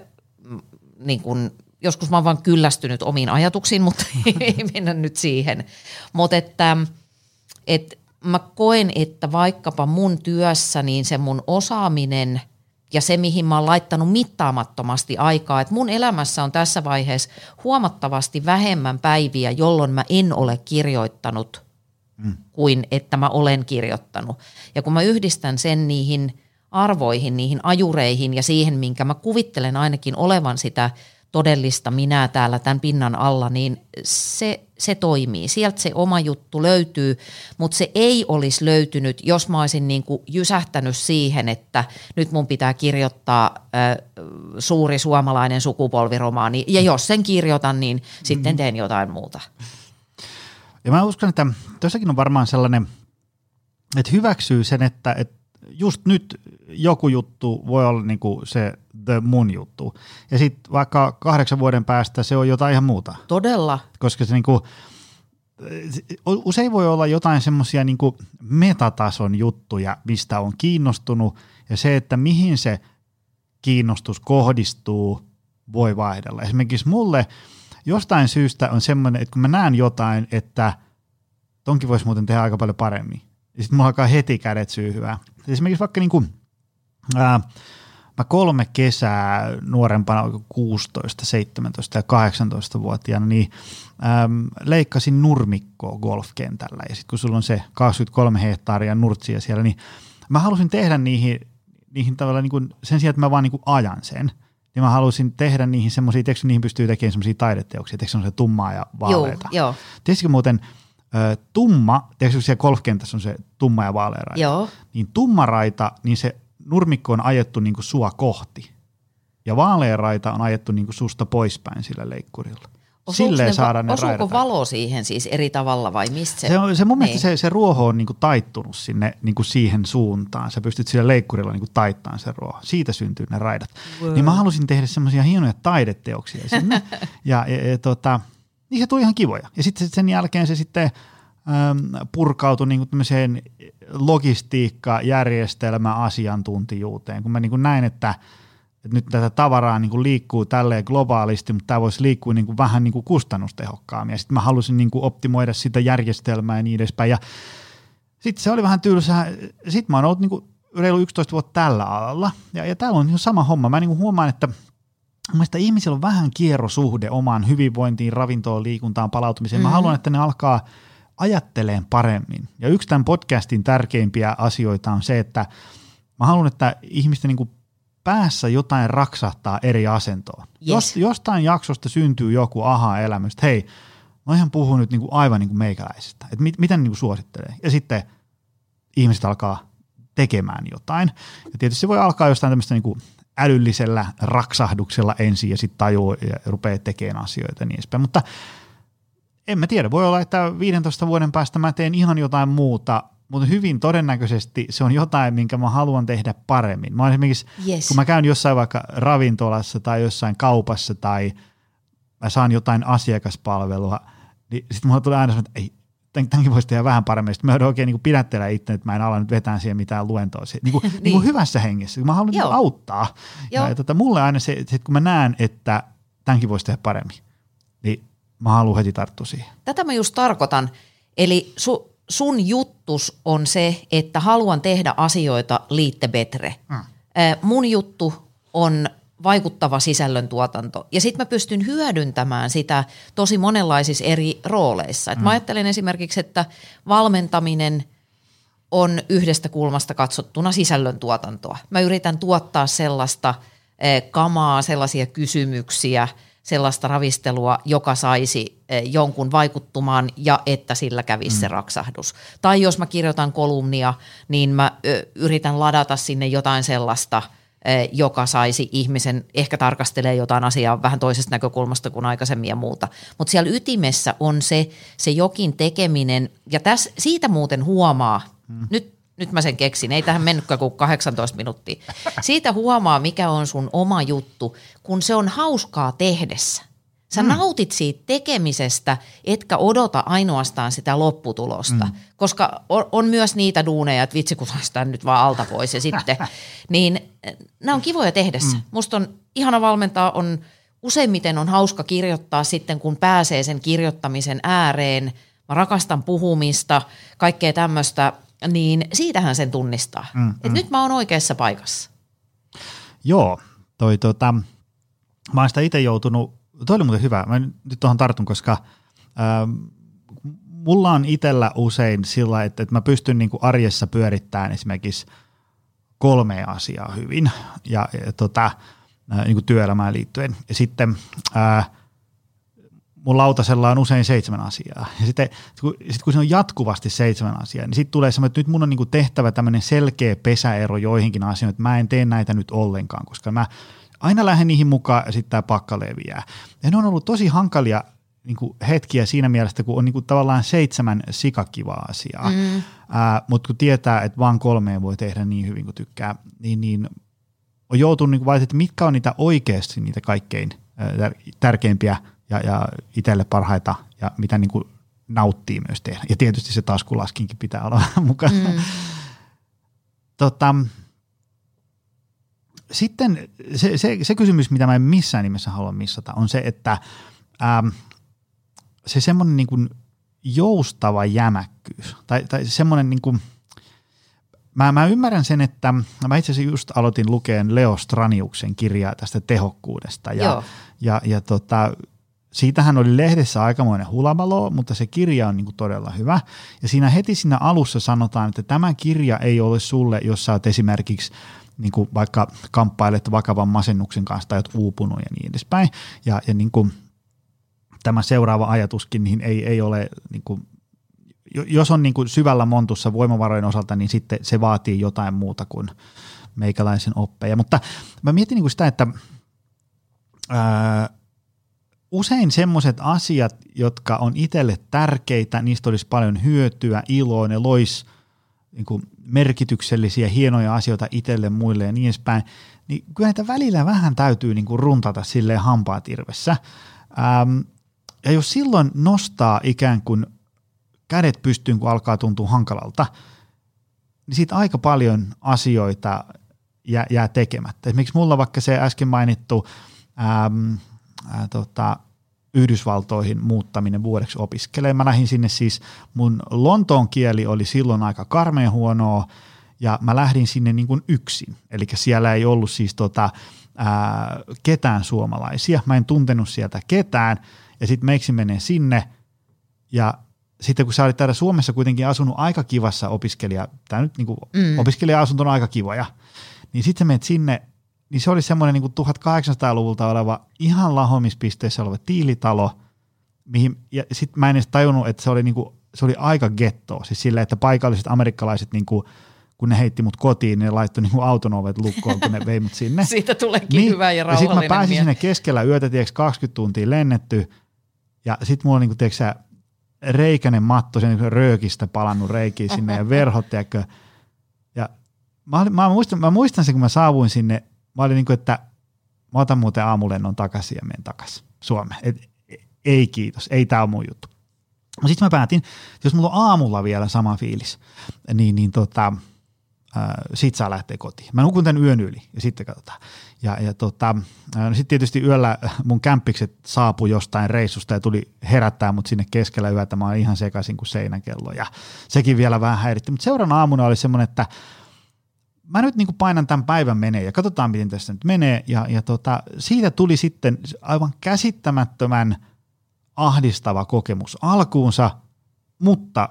niin kuin, joskus mä oon vaan kyllästynyt omiin ajatuksiin, mutta ei mennä nyt siihen. Mutta että, että mä koen, että vaikkapa mun työssä niin se mun osaaminen ja se, mihin mä oon laittanut mittaamattomasti aikaa, että mun elämässä on tässä vaiheessa huomattavasti vähemmän päiviä, jolloin mä en ole kirjoittanut mm. kuin että mä olen kirjoittanut. Ja kun mä yhdistän sen niihin arvoihin, niihin ajureihin ja siihen, minkä mä kuvittelen ainakin olevan sitä – todellista minää täällä tämän pinnan alla, niin se, se toimii. Sieltä se oma juttu löytyy, mutta se ei olisi löytynyt, jos mä olisin niin kuin jysähtänyt siihen, että nyt mun pitää kirjoittaa äh, suuri suomalainen sukupolviromaani, ja jos sen kirjoitan, niin sitten mm-hmm. teen jotain muuta. Ja mä uskon, että tuossakin on varmaan sellainen, että hyväksyy sen, että, että just nyt joku juttu voi olla niin kuin se the mun juttu. Ja sitten vaikka kahdeksan vuoden päästä se on jotain ihan muuta. Todella. Koska se niin kuin, usein voi olla jotain semmoisia niin metatason juttuja, mistä on kiinnostunut ja se, että mihin se kiinnostus kohdistuu, voi vaihdella. Esimerkiksi mulle jostain syystä on semmoinen, että kun mä näen jotain, että tonkin voisi muuten tehdä aika paljon paremmin, ja sitten mulla alkaa heti kädet syyhyä. Esimerkiksi vaikka niin kuin, ää, mä kolme kesää nuorempana, 16, 17 ja 18-vuotiaana, niin äm, leikkasin nurmikkoa golfkentällä. Ja sitten kun sulla on se 23 hehtaaria nurtsia siellä, niin mä halusin tehdä niihin, niihin tavallaan niin kuin, sen sijaan, että mä vaan niin kuin ajan sen, niin mä halusin tehdä niihin semmoisia, tiedätkö niihin pystyy tekemään semmoisia taideteoksia, tiedätkö semmoisia tummaa ja vaaleita. Joo, joo. Muuten, ö, tumma, tiedätkö siellä golfkentässä on se tumma ja vaalea raita, Joo. niin tumma raita, niin se nurmikko on ajettu niin kuin sua kohti. Ja vaalea raita on ajettu niin kuin susta poispäin sillä leikkurilla. Osuuko Silleen ne, saadaan ne osuuko raidat. valo siihen siis eri tavalla vai mistä se? Se, on, se mun mielestä Niin. se, se ruoho on niinku taittunut sinne niinku siihen suuntaan. Sä pystyt sillä leikkurilla niinku taittamaan sen ruoho. Siitä syntyy ne raidat. Wow. Niin mä halusin tehdä semmoisia hienoja taideteoksia sinne. ja, ja, ja tota, niin se tuli ihan kivoja. Ja sitten sen jälkeen se sitten purkautui niinku tämmöiseen logistiikka-järjestelmä-asiantuntijuuteen, kun mä niinku näin, että että nyt tätä tavaraa niin liikkuu tälleen globaalisti, mutta tämä voisi liikkua niin vähän niin kustannustehokkaammin. Ja sitten mä halusin niin optimoida sitä järjestelmää ja niin edespäin. Ja sitten se oli vähän tylsää. Sitten mä oon ollut niin reilu 11 vuotta tällä alalla. Ja, ja täällä on niin sama homma. Mä niin huomaan, että mun mielestä ihmisillä on vähän kierrosuhde omaan hyvinvointiin, ravintoon, liikuntaan, palautumiseen. Mä Mhm. haluan, että ne alkaa ajatteleen paremmin. Ja yksi tämän podcastin tärkeimpiä asioita on se, että mä haluan, että ihmisten niin kuin päässä jotain raksahtaa eri asentoon. Yes. Jos, jostain jaksosta syntyy joku aha-elämys, että hei, mä ihan puhun nyt niinku aivan niinku meikäläisestä, että mit, miten niinku suosittelee. Ja sitten ihmiset alkaa tekemään jotain. Ja tietysti se voi alkaa jostain tämmöistä niinku älyllisellä raksahduksella ensin ja sitten tajuu ja rupeaa tekemään asioita ja niin edespäin. Mutta en mä tiedä, voi olla, että 15 vuoden päästä mä teen ihan jotain muuta, mutta hyvin todennäköisesti se on jotain, minkä mä haluan tehdä paremmin. Mä esimerkiksi, Yes. kun mä käyn jossain vaikka ravintolassa tai jossain kaupassa tai mä saan jotain asiakaspalvelua, niin sitten mulla tulee aina että ei, tämänkin voisi tehdä vähän paremmin. Sitten mä joudun oikein niin pidättelemään itse, että mä en ala nyt vetää siihen mitään luentoa. Se, niin kuin, niin. niin hyvässä hengessä, kun mä haluan niin Joo. auttaa. Joo. Ja, ja tota, mulle aina se, että kun mä näen, että tämänkin voisi tehdä paremmin, niin mä haluan heti tarttua siihen. Tätä mä just tarkoitan. Eli su, sun juttus on se, että haluan tehdä asioita liitte betre. Mm. Mun juttu on vaikuttava sisällöntuotanto. Ja sitten mä pystyn hyödyntämään sitä tosi monenlaisissa eri rooleissa. Et Mä ajattelen esimerkiksi, että valmentaminen on yhdestä kulmasta katsottuna sisällöntuotantoa. Mä yritän tuottaa sellaista eh, kamaa, sellaisia kysymyksiä, sellaista ravistelua, joka saisi eh, jonkun vaikuttumaan ja että sillä kävisi mm. se raksahdus. Tai jos mä kirjoitan kolumnia, niin mä yritän ladata sinne jotain sellaista, eh, joka saisi ihmisen ehkä tarkastelee jotain asiaa vähän toisesta näkökulmasta kuin aikaisemmin ja muuta. Mutta siellä ytimessä on se, se jokin tekeminen, ja täs, siitä muuten huomaa, hmm. nyt nyt mä sen keksin, ei tähän mennytkään kuin 18 minuuttia. Siitä huomaa, mikä on sun oma juttu, kun se on hauskaa tehdessä. Sä mm. nautit siitä tekemisestä, etkä odota ainoastaan sitä lopputulosta, mm. koska on, on myös niitä duuneja, että vitsi kun saisi tämän nyt vaan alta pois ja sitten, niin nämä on kivoja tehdessä. Mm. Musta on ihana valmentaa, on useimmiten on hauska kirjoittaa sitten, kun pääsee sen kirjoittamisen ääreen. Mä rakastan puhumista, kaikkea tämmöistä, niin siitähän sen tunnistaa. Mm, Et mm. nyt mä oon oikeassa paikassa. Joo, toi tota, mä oon sitä itse joutunut, toi oli muuten hyvä, mä nyt tuohon tartun, koska ähm, mulla on itsellä usein sillä, että, että mä pystyn niin kuin arjessa pyörittämään esimerkiksi kolme asiaa hyvin ja, ja tota, äh, niin kuin työelämään liittyen. Ja sitten äh, mun lautasella on usein seitsemän asiaa. Ja sitten kun, sit kun se on jatkuvasti seitsemän asiaa, niin sitten tulee semmoinen, että nyt mun on niinku tehtävä tämmöinen selkeä pesäero joihinkin asioihin, että mä en tee näitä nyt ollenkaan, koska mä aina lähden niihin mukaan ja sitten tämä pakka leviää. Ja ne on ollut tosi hankalia niin kuin hetkiä siinä mielessä, kun on niin kuin tavallaan seitsemän sikakivaa asiaa, mm. mutta kun tietää, että vaan kolmeen voi tehdä niin hyvin kuin tykkää, niin, niin on joutunut niin valitsemaan, että mitkä on niitä oikeasti niitä kaikkein tärkeimpiä ja, ja itselle parhaita ja mitä niin kuin nauttii myös tehdä. Ja tietysti se taskulaskinkin pitää olla mukana. Mm. tota, sitten se, se, se kysymys, mitä mä en missään nimessä halua missata, on se, että ähm, se semmoinen niin kuin joustava jämäkkyys, tai, tai semmoinen niin kuin, mä, mä ymmärrän sen, että mä itse asiassa just aloitin lukeen Leo Straniuksen kirjaa tästä tehokkuudesta, ja, Joo. ja, ja tota, siitähän oli lehdessä aikamoinen hulamalo, mutta se kirja on niin kuin todella hyvä. Ja siinä heti siinä alussa sanotaan, että tämä kirja ei ole sulle, jos sä oot esimerkiksi niin kuin vaikka kamppailet vakavan masennuksen kanssa tai oot uupunut ja niin edespäin. Ja, ja niin kuin tämä seuraava ajatuskin niin ei, ei ole, niin kuin, jos on niin kuin syvällä montussa voimavarojen osalta, niin sitten se vaatii jotain muuta kuin meikäläisen oppeja. Mutta mä mietin niin kuin sitä, että ää, usein semmoiset asiat, jotka on itselle tärkeitä, niistä olisi paljon hyötyä, iloa, ne lois niin kuin merkityksellisiä, hienoja asioita itselle, muille ja niin edespäin, niin kyllä näitä välillä vähän täytyy niin kuin runtata silleen hampaat irvessä. Ähm, ja jos silloin nostaa ikään kuin kädet pystyyn, kun alkaa tuntua hankalalta, niin siitä aika paljon asioita jää, jää tekemättä. Esimerkiksi mulla vaikka se äsken mainittu äm, ää, tota, Yhdysvaltoihin muuttaminen vuodeksi opiskelemaan. Mä lähdin sinne siis, mun Lontoon kieli oli silloin aika karmeen huonoa, ja mä lähdin sinne niin kuin yksin. Eli siellä ei ollut siis tota, ää, ketään suomalaisia. Mä en tuntenut sieltä ketään, ja sitten meiksi menee sinne, ja sitten kun sä olit täällä Suomessa kuitenkin asunut aika kivassa opiskelija, tämä nyt niin kuin mm. opiskelija-asunto on aika kivoja, niin sitten sä menet sinne, niin se oli semmoinen niin 1800-luvulta oleva ihan lahomispisteessä oleva tiilitalo, mihin, ja sitten mä en edes tajunnut, että se oli, niin kuin, se oli aika getto, siis silleen, että paikalliset amerikkalaiset niin kuin, kun ne heitti mut kotiin, niin ne laittoi niinku auton ovet lukkoon, kun ne vei mut sinne. Siitä tuleekin niin, hyvä ja rauhallinen Ja sitten mä pääsin mie- sinne keskellä yötä, tiedätkö, 20 tuntia lennetty, ja sitten mulla on niinku, tiedätkö, reikäinen matto, sen niinku röökistä palannut reikiin sinne ja verhot, tiedätkö. Ja mä, mä, muistan, mä muistan sen, kun mä saavuin sinne, mä olin niin kuin, että mä otan muuten aamulennon takaisin ja menen takaisin Suomeen. Et, ei kiitos, ei tämä ole mun juttu. No sitten mä päätin, että jos mulla on aamulla vielä sama fiilis, niin, niin tota, äh, sit saa lähteä kotiin. Mä nukun tämän yön yli ja sitten katsotaan. Ja, ja tota, no sitten tietysti yöllä mun kämppikset saapui jostain reissusta ja tuli herättää mut sinne keskellä yötä. Mä olin ihan sekaisin kuin seinäkello ja sekin vielä vähän häiritti. Mutta seuraavana aamuna oli semmoinen, että mä nyt niin kuin painan tämän päivän menee ja katsotaan, miten tässä nyt menee. Ja, ja tota, siitä tuli sitten aivan käsittämättömän ahdistava kokemus alkuunsa, mutta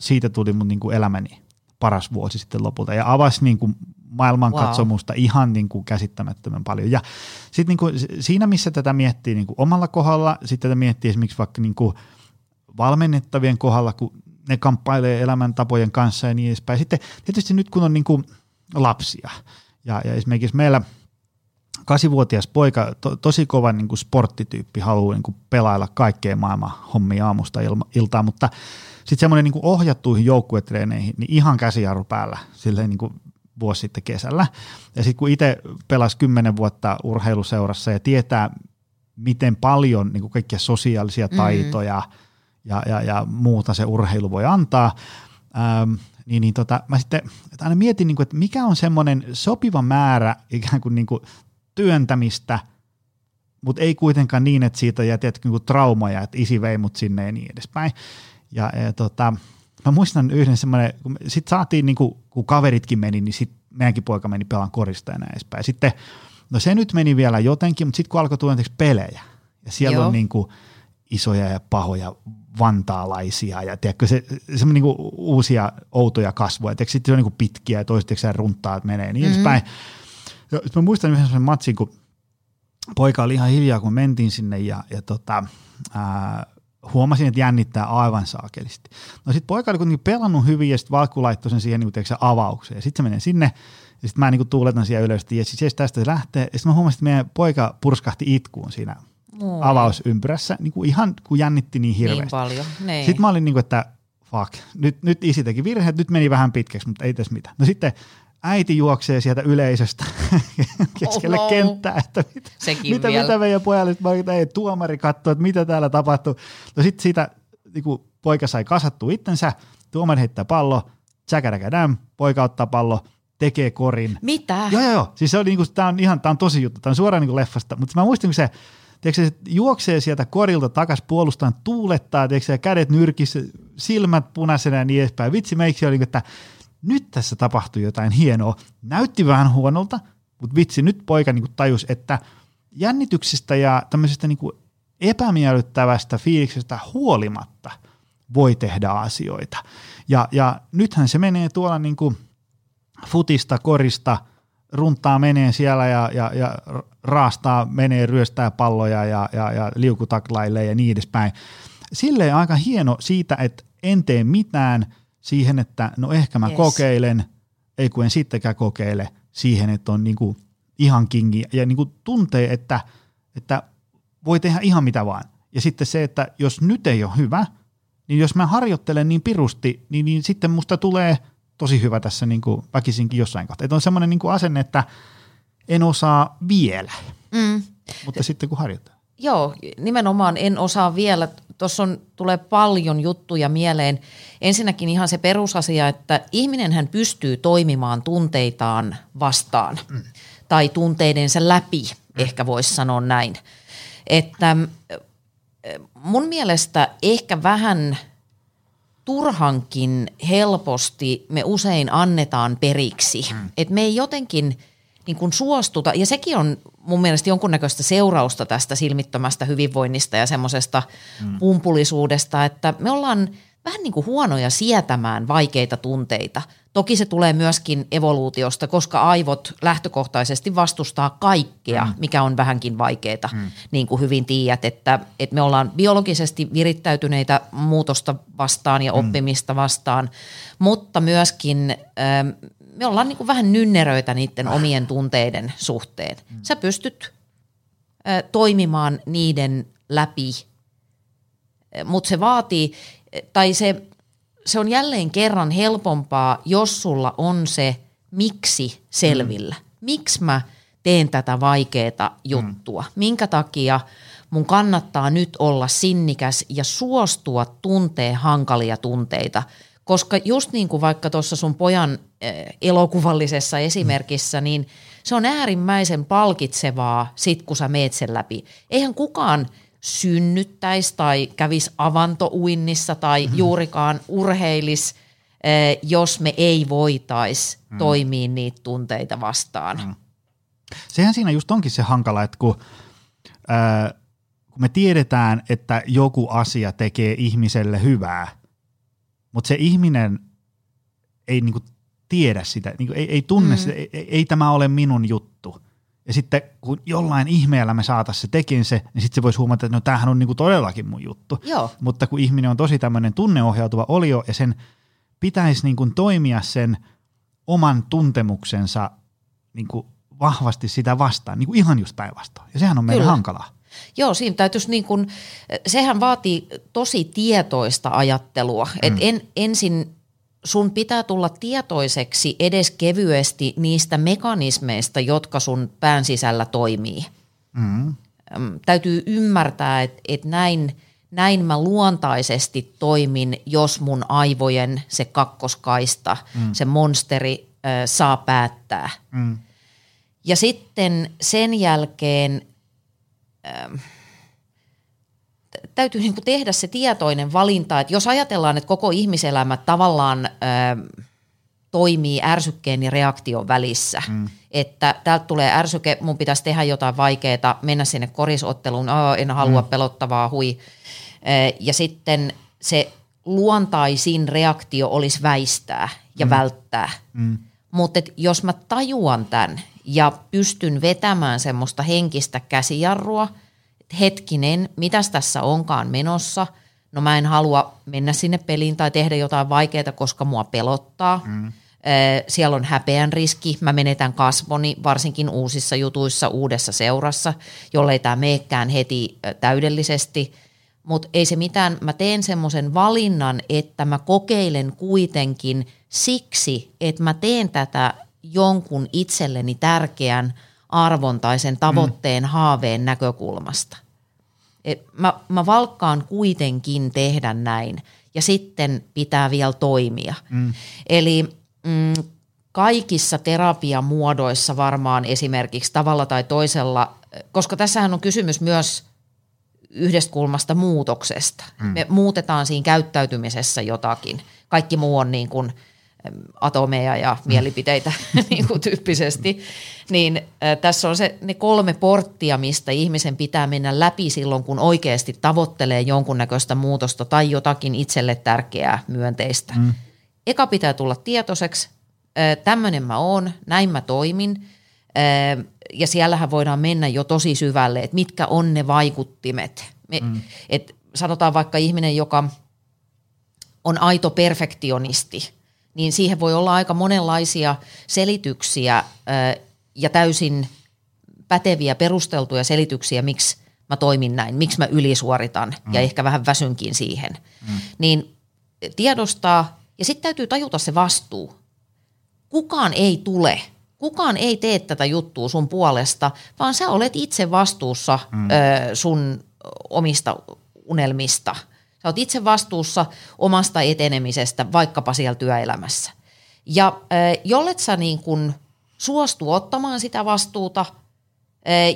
siitä tuli mun niin kuin elämäni paras vuosi sitten lopulta ja avasi niin kuin maailmankatsomusta wow. ihan niin kuin käsittämättömän paljon. Ja sitten niin kuin siinä, missä tätä miettii niin kuin omalla kohdalla, sitten tätä miettii esimerkiksi vaikka niin kuin valmennettavien kohdalla, kun ne kamppailee elämäntapojen kanssa ja niin edespäin. Sitten tietysti nyt kun on niin kuin lapsia ja, ja esimerkiksi meillä kasivuotias poika, to, tosi kova niin kuin sporttityyppi, haluaa niin kuin pelailla kaikkea maailman hommia aamusta ilma, iltaa, mutta sitten semmoinen niin ohjattuihin joukkuetreeneihin, niin ihan käsijarru päällä silleen niin kuin vuosi sitten kesällä. Ja sitten kun itse pelasi kymmenen vuotta urheiluseurassa ja tietää, miten paljon niin kuin kaikkia sosiaalisia mm. taitoja mm. ja, ja, ja muuta se urheilu voi antaa, ähm, niin, niin tota, mä sitten että aina mietin, niin kuin, että mikä on semmoinen sopiva määrä ikään kuin, niin kuin työntämistä, mutta ei kuitenkaan niin, että siitä jää tietysti niin traumaja, että isi vei mut sinne ja niin edespäin. Ja, ja tota, mä muistan yhden semmoinen, kun sit saatiin, niin kuin, kun kaveritkin meni, niin sit meidänkin poika meni pelaan korista ja näin edespäin. Sitten, no se nyt meni vielä jotenkin, mutta sitten kun alkoi tulla pelejä, ja siellä Joo. on niin kuin isoja ja pahoja vantaalaisia ja tiedätkö, se, se on niin kuin uusia outoja kasvoja. Sitten se on niin kuin pitkiä ja toiset se runtaa, että menee niin mm-hmm. edespäin. Ja mä muistan yhden sellaisen matsin, kun poika oli ihan hiljaa, kun mentiin sinne ja, ja tota, ää, huomasin, että jännittää aivan saakelisti. No sitten poika oli kuitenkin pelannut hyvin ja sitten Valkku laittoi sen siihen niin kuin, avaukseen. Ja sitten se menee sinne ja sitten mä niin tuuletan siellä ylös, ja siis tästä se lähtee. Ja sitten mä huomasin, että meidän poika purskahti itkuun siinä Moi. avausympyrässä, niin kuin ihan kun jännitti niin hirveästi. Niin paljon, niin. Sitten mä olin niin kuin, että fuck, nyt, nyt isi teki virheet, nyt meni vähän pitkäksi, mutta ei tässä mitään. No sitten äiti juoksee sieltä yleisöstä keskelle Oho. kenttää, että mitä, Sekin mitä, mitä meidän pojalle, mä ei tuomari katsoo, että mitä täällä tapahtuu. No sitten siitä niin kuin, poika sai kasattu itsensä, tuomari heittää pallo, tsäkäräkädäm, poika ottaa pallo, tekee korin. Mitä? Joo, joo, joo. Siis se oli niinku, tää on ihan, tää on tosi juttu, tää on suoraan niinku leffasta, mutta mä muistin, kun se, tiedätkö, se juoksee sieltä korilta takas puolustaan, tuulettaa, tiedätkö, se kädet nyrkissä, silmät punaisena ja niin edespäin. Vitsi, meiksi oli, niinku, että nyt tässä tapahtui jotain hienoa. Näytti vähän huonolta, mutta vitsi, nyt poika niinku tajus, että jännityksestä ja tämmöisestä niinku epämiellyttävästä fiiliksestä huolimatta voi tehdä asioita. Ja, ja nythän se menee tuolla niinku futista, korista, runtaa menee siellä ja, ja, ja raastaa, menee, ryöstää palloja ja, ja, ja liukutaklailee ja niin edespäin. Silleen aika hieno siitä, että en tee mitään siihen, että no ehkä mä Yes. yes. kokeilen, ei kun en sittenkään kokeile siihen, että on niinku ihan kingi ja niinku tuntee, että, että voi tehdä ihan mitä vaan. Ja sitten se, että jos nyt ei ole hyvä, niin jos mä harjoittelen niin pirusti, niin, niin sitten musta tulee tosi hyvä tässä niin kuin väkisinkin jossain kohtaa. Että on semmoinen niin asenne, että en osaa vielä, Mm. mutta sitten kun harjoittaa. Joo, nimenomaan en osaa vielä. Tuossa on, tulee paljon juttuja mieleen. Ensinnäkin ihan se perusasia, että ihminen hän pystyy toimimaan tunteitaan vastaan mm. tai tunteidensa läpi, mm. ehkä voisi sanoa näin. Että äh, mun mielestä ehkä vähän turhankin helposti me usein annetaan periksi. Mm. Että me ei jotenkin niin kuin suostuta, ja sekin on mun mielestä jonkunnäköistä seurausta tästä silmittömästä hyvinvoinnista ja semmoisesta mm. pumpulisuudesta, että me ollaan vähän niin kuin huonoja sietämään vaikeita tunteita. Toki se tulee myöskin evoluutiosta, koska aivot lähtökohtaisesti vastustaa kaikkea, mm. mikä on vähänkin vaikeaa, mm. niin kuin hyvin tiedät, että, että me ollaan biologisesti virittäytyneitä muutosta vastaan ja oppimista vastaan, mutta myöskin ähm, me ollaan niin kuin vähän nynneröitä niiden omien tunteiden suhteen. Sä pystyt äh, toimimaan niiden läpi, mutta se vaatii, tai se, se on jälleen kerran helpompaa, jos sulla on se miksi selvillä. Mm. Miksi mä teen tätä vaikeaa juttua? Mm. Minkä takia mun kannattaa nyt olla sinnikäs ja suostua tuntee hankalia tunteita? Koska just niin kuin vaikka tuossa sun pojan eh, elokuvallisessa esimerkissä, niin se on äärimmäisen palkitsevaa sit kun sä meet sen läpi. Eihän kukaan synnyttäisi tai kävisi avantouinnissa tai mm-hmm. juurikaan urheilis, eh, jos me ei voitaisi mm. toimia niitä tunteita vastaan. Mm. Sehän siinä just onkin se hankala, että kun, ää, kun me tiedetään, että joku asia tekee ihmiselle hyvää, mutta se ihminen ei niinku tiedä sitä, niinku ei, ei tunne mm. sitä, ei, ei tämä ole minun juttu. Ja sitten kun jollain ihmeellä me saataisiin se tekin se, niin sitten se voisi huomata, että no tämähän on niinku todellakin mun juttu. Joo. Mutta kun ihminen on tosi tämmöinen tunneohjautuva olio ja sen pitäisi niinku toimia sen oman tuntemuksensa niinku vahvasti sitä vastaan, niinku ihan just päinvastoin. Ja sehän on meille Kyllä. hankalaa. Joo, siinä täytyisi niin kuin, sehän vaatii tosi tietoista ajattelua. Mm. Et en, ensin sun pitää tulla tietoiseksi edes kevyesti niistä mekanismeista, jotka sun pään sisällä toimii. Mm. Täytyy ymmärtää, että et näin, näin mä luontaisesti toimin, jos mun aivojen se kakkoskaista, mm. se monsteri äh, saa päättää. Mm. Ja sitten sen jälkeen ähm, tä- täytyy niinku tehdä se tietoinen valinta, että jos ajatellaan, että koko ihmiselämä tavallaan ähm, toimii ärsykkeen ja reaktion välissä, mm. että täältä tulee ärsyke, mun pitäisi tehdä jotain vaikeaa, mennä sinne korisotteluun, oh, en halua mm. pelottavaa, hui. Äh, Ja sitten se luontaisin reaktio olisi väistää ja mm. välttää. Mm. Mutta jos mä tajuan tämän ja pystyn vetämään semmoista henkistä käsijarrua, hetkinen, mitäs tässä onkaan menossa, no mä en halua mennä sinne peliin tai tehdä jotain vaikeaa, koska mua pelottaa. Mm. Siellä on häpeän riski, mä menetän kasvoni, varsinkin uusissa jutuissa, uudessa seurassa, jollei tämä meekään heti täydellisesti. Mutta ei se mitään, mä teen semmoisen valinnan, että mä kokeilen kuitenkin siksi, että mä teen tätä jonkun itselleni tärkeän arvon tai sen tavoitteen mm. haaveen näkökulmasta. Et mä, mä valkkaan kuitenkin tehdä näin. ja sitten pitää vielä toimia. Mm. Eli mm, kaikissa terapiamuodoissa varmaan esimerkiksi tavalla tai toisella, koska tässähän on kysymys myös yhdestä kulmasta muutoksesta. Mm. Me muutetaan siinä käyttäytymisessä jotakin. Kaikki muu on niin kuin atomeja ja mm. mielipiteitä niin kuin tyyppisesti. Niin äh, tässä on se, ne kolme porttia, mistä ihmisen pitää mennä läpi silloin, kun oikeasti tavoittelee jonkunnäköistä muutosta tai jotakin itselle tärkeää myönteistä. Mm. Eka pitää tulla tietoiseksi, tämmöinen mä oon, näin mä toimin. Ja siellähän voidaan mennä jo tosi syvälle, että mitkä on ne vaikuttimet. Me, mm. et sanotaan vaikka ihminen, joka on aito perfektionisti, niin siihen voi olla aika monenlaisia selityksiä ja täysin päteviä, perusteltuja selityksiä, miksi mä toimin näin, miksi mä ylisuoritan mm. ja ehkä vähän väsynkin siihen. Mm. Niin tiedostaa ja sitten täytyy tajuta se vastuu kukaan ei tule, kukaan ei tee tätä juttua sun puolesta, vaan sä olet itse vastuussa mm. ö, sun omista unelmista. Sä oot itse vastuussa omasta etenemisestä vaikkapa siellä työelämässä. Ja jollet sä niin kun suostu ottamaan sitä vastuuta –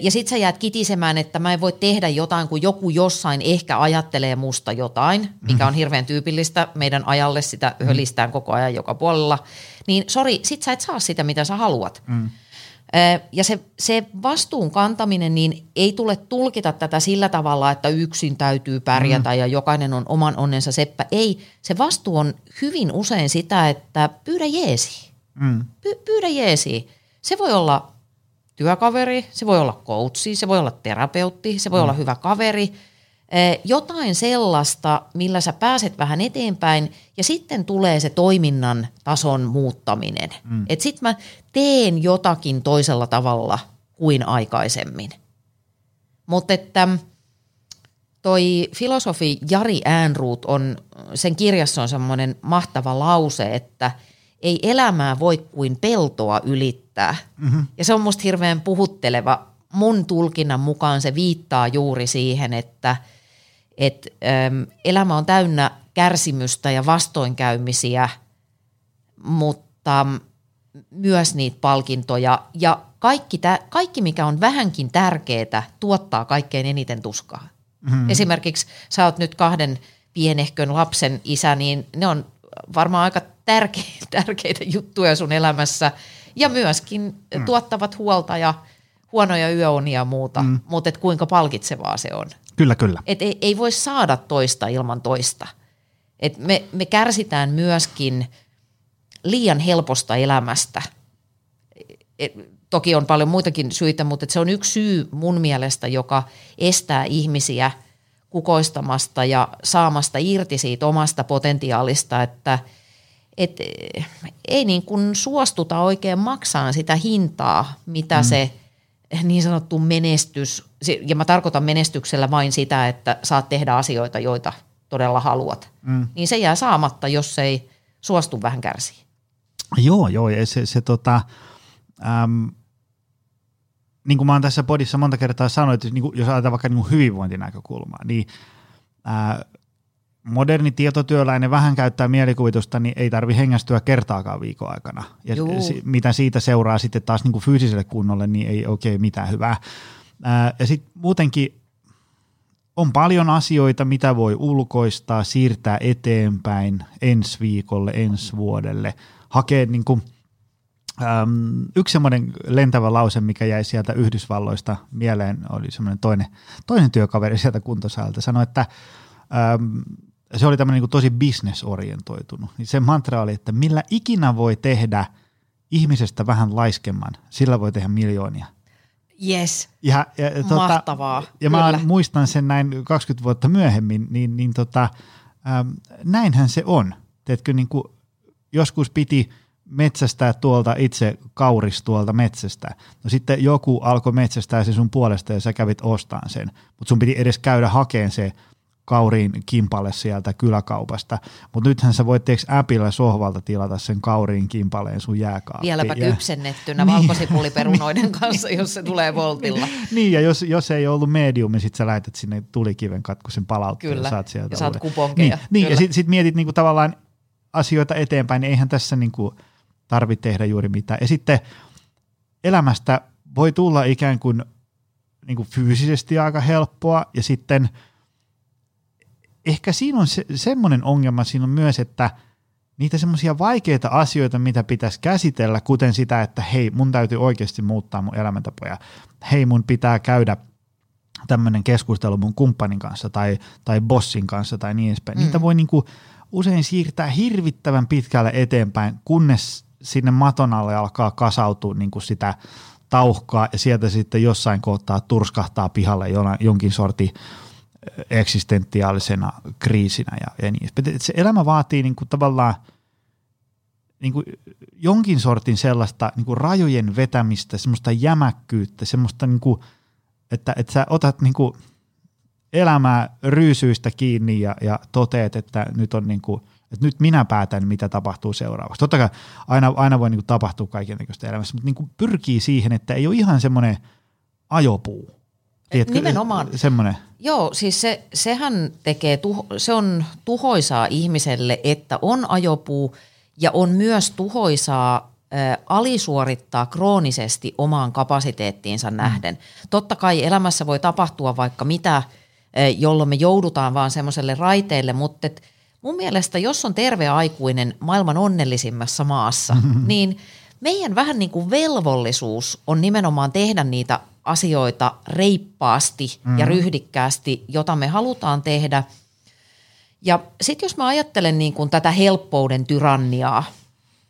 ja sit sä jäät kitisemään, että mä en voi tehdä jotain, kun joku jossain ehkä ajattelee musta jotain, mikä on hirveän tyypillistä meidän ajalle, sitä hölistään koko ajan joka puolella. Niin sori, sit sä et saa sitä, mitä sä haluat. Mm. Ja se, se vastuun kantaminen, niin ei tule tulkita tätä sillä tavalla, että yksin täytyy pärjätä mm. ja jokainen on oman onnensa seppä. Ei, se vastuu on hyvin usein sitä, että pyydä jeesi. Mm. Py, pyydä jeesi. Se voi olla työkaveri, se voi olla coachi, se voi olla terapeutti, se voi mm. olla hyvä kaveri, jotain sellaista, millä sä pääset vähän eteenpäin ja sitten tulee se toiminnan tason muuttaminen. Mm. Että sit mä teen jotakin toisella tavalla kuin aikaisemmin. Mutta että toi filosofi Jari Äänruut on, sen kirjassa on semmoinen mahtava lause, että – ei elämää voi kuin peltoa ylittää. Mm-hmm. Ja se on musta hirveän puhutteleva. Mun tulkinnan mukaan se viittaa juuri siihen, että et, äm, elämä on täynnä kärsimystä ja vastoinkäymisiä, mutta myös niitä palkintoja. Ja kaikki, tä, kaikki mikä on vähänkin tärkeää, tuottaa kaikkein eniten tuskaa. Mm-hmm. Esimerkiksi sä oot nyt kahden pienehkön lapsen isä, niin ne on varmaan aika tärkeitä, tärkeitä juttuja sun elämässä ja myöskin mm. tuottavat huolta ja huonoja yöunia ja muuta, mm. mutta et kuinka palkitsevaa se on. Kyllä, kyllä. Et ei, ei voi saada toista ilman toista. Et me, me kärsitään myöskin liian helposta elämästä. Et, toki on paljon muitakin syitä, mutta se on yksi syy mun mielestä, joka estää ihmisiä kukoistamasta ja saamasta irti siitä omasta potentiaalista, että – et ei niin kuin suostuta oikein maksaa sitä hintaa, mitä mm. se niin sanottu menestys, ja mä tarkoitan menestyksellä vain sitä, että saat tehdä asioita, joita todella haluat, mm. niin se jää saamatta, jos ei suostu vähän kärsiä. Joo, joo, ja se, se tota, äm, niin kuin mä oon tässä podissa monta kertaa sanonut, että niin kuin, jos ajatellaan vaikka niin hyvinvointinäkökulmaa, niin ää, moderni tietotyöläinen vähän käyttää mielikuvitusta, niin ei tarvi hengästyä kertaakaan viikon aikana. Ja si- mitä siitä seuraa sitten taas niin kuin fyysiselle kunnolle, niin ei oikein mitään hyvää. Ää, ja sitten muutenkin on paljon asioita, mitä voi ulkoistaa, siirtää eteenpäin ensi viikolle, ensi vuodelle, hakea niin kuin, äm, yksi semmoinen lentävä lause, mikä jäi sieltä Yhdysvalloista mieleen, oli semmoinen toinen, toinen työkaveri sieltä kuntosalta, sanoi, että äm, se oli tämmöinen niin tosi bisnesorientoitunut. Niin se mantra oli, että millä ikinä voi tehdä ihmisestä vähän laiskemman, sillä voi tehdä miljoonia. Yes, ja, ja, tota, mahtavaa. Ja mä muistan sen näin 20 vuotta myöhemmin, niin, niin tota, ähm, näinhän se on. Teetkö, niin kuin, joskus piti metsästää tuolta itse kauris tuolta metsästä. No sitten joku alkoi metsästää se sun puolesta ja sä kävit ostaan sen, mutta sun piti edes käydä hakeen se kauriin kimpalle sieltä kyläkaupasta, mutta nythän sä voit teeks appilla sohvalta tilata sen kauriin kimpaleen sun jääkaappiin. Vieläpä kypsennettynä niin. valkosipuliperunoiden kanssa, jos se tulee voltilla. niin, ja jos, jos ei ollut medium, niin sit sä lähetät sinne tulikiven katkusen palautteen Kyllä, ja saat sieltä ja saat kuponkeja. Niin, niin ja sit, sit mietit niinku tavallaan asioita eteenpäin, niin eihän tässä niinku tarvitse tehdä juuri mitään. Ja sitten elämästä voi tulla ikään kuin, niin kuin fyysisesti aika helppoa ja sitten ehkä siinä on se, semmoinen ongelma siinä on myös, että niitä semmoisia vaikeita asioita, mitä pitäisi käsitellä, kuten sitä, että hei, mun täytyy oikeasti muuttaa mun elämäntapoja. Hei, mun pitää käydä tämmöinen keskustelu mun kumppanin kanssa tai, tai bossin kanssa tai niin edespäin. Mm. Niitä voi niinku usein siirtää hirvittävän pitkälle eteenpäin, kunnes sinne maton alle alkaa kasautua niinku sitä tauhkaa ja sieltä sitten jossain kohtaa turskahtaa pihalle jonkin sorti eksistentiaalisena kriisinä ja, ja niin Se elämä vaatii niin kuin tavallaan niin kuin jonkin sortin sellaista niin kuin rajojen vetämistä, semmoista jämäkkyyttä, semmoista, niin kuin, että, että sä otat niin kuin elämää ryysyistä kiinni ja, ja toteet, että nyt on niin kuin, että nyt minä päätän, mitä tapahtuu seuraavaksi. Totta kai aina, aina voi niin kuin tapahtua kaikenlaista elämässä, mutta niin kuin pyrkii siihen, että ei ole ihan semmoinen ajopuu. Tiedätkö, Nimenomaan. Semmoinen. Joo, siis se, sehän tekee, tuho, se on tuhoisaa ihmiselle, että on ajopuu ja on myös tuhoisaa ä, alisuorittaa kroonisesti omaan kapasiteettiinsa mm. nähden. Totta kai elämässä voi tapahtua vaikka mitä, ä, jolloin me joudutaan vaan semmoiselle raiteelle, mutta et mun mielestä jos on terve aikuinen maailman onnellisimmassa maassa, niin meidän vähän niin kuin velvollisuus on nimenomaan tehdä niitä asioita reippaasti mm-hmm. ja ryhdikkäästi, jota me halutaan tehdä. Ja sitten jos mä ajattelen niin kuin tätä helppouden tyranniaa,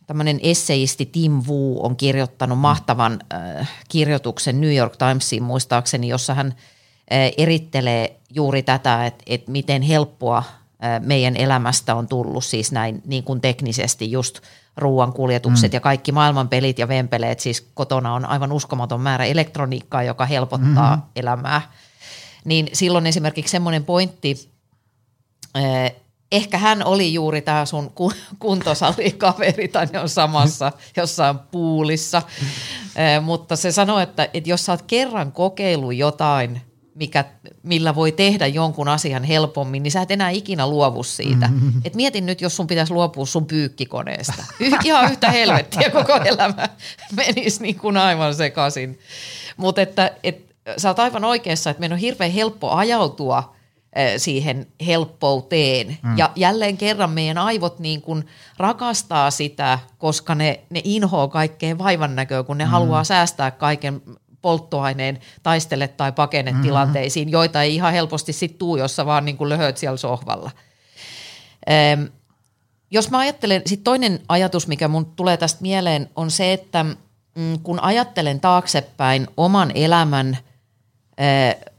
tämmöinen esseisti Tim Wu on kirjoittanut mahtavan äh, kirjoituksen New York Timesiin muistaakseni, jossa hän äh, erittelee juuri tätä, että, että miten helppoa äh, meidän elämästä on tullut siis näin niin kuin teknisesti just – ruoan kuljetukset mm. ja kaikki maailman pelit ja vempeleet, siis kotona on aivan uskomaton määrä elektroniikkaa, joka helpottaa mm-hmm. elämää. Niin silloin esimerkiksi semmoinen pointti, eh, ehkä hän oli juuri tämä sun kuntosalikaveri tai ne on samassa jossain puulissa, eh, mutta se sanoi, että, että jos sä oot kerran kokeillut jotain – mikä, millä voi tehdä jonkun asian helpommin, niin sä et enää ikinä luovu siitä. Mm-hmm. Et mietin nyt, jos sun pitäisi luopua sun pyykkikoneesta. Y- ihan yhtä helvettiä koko elämä menisi niin kuin aivan sekaisin. Mutta että et, sä oot aivan oikeassa, että meidän on hirveän helppo ajautua siihen helppouteen. Mm. Ja jälleen kerran meidän aivot niin kuin rakastaa sitä, koska ne, ne inhoaa kaikkea vaivan näköä, kun ne mm. haluaa säästää kaiken polttoaineen taistele tai pakene mm-hmm. tilanteisiin, joita ei ihan helposti sit tuu, jos sä vaan niin kuin löhöt siellä sohvalla. Ähm, jos mä ajattelen, sitten toinen ajatus, mikä mun tulee tästä mieleen, on se, että mm, kun ajattelen taaksepäin oman elämän äh,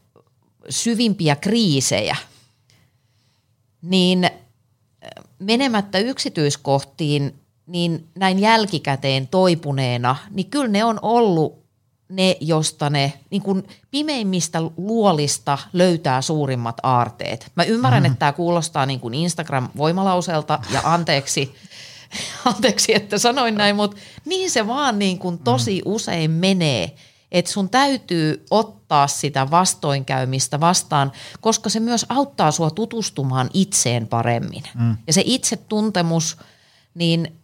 syvimpiä kriisejä, niin menemättä yksityiskohtiin, niin näin jälkikäteen toipuneena, niin kyllä ne on ollut ne, josta ne niin kuin pimeimmistä luolista löytää suurimmat aarteet. Mä ymmärrän, mm. että tämä kuulostaa niin kuin Instagram-voimalauselta ja anteeksi, anteeksi, että sanoin näin, mutta niin se vaan niin kuin tosi mm. usein menee, että sun täytyy ottaa sitä vastoinkäymistä vastaan, koska se myös auttaa sua tutustumaan itseen paremmin. Mm. Ja se itsetuntemus, niin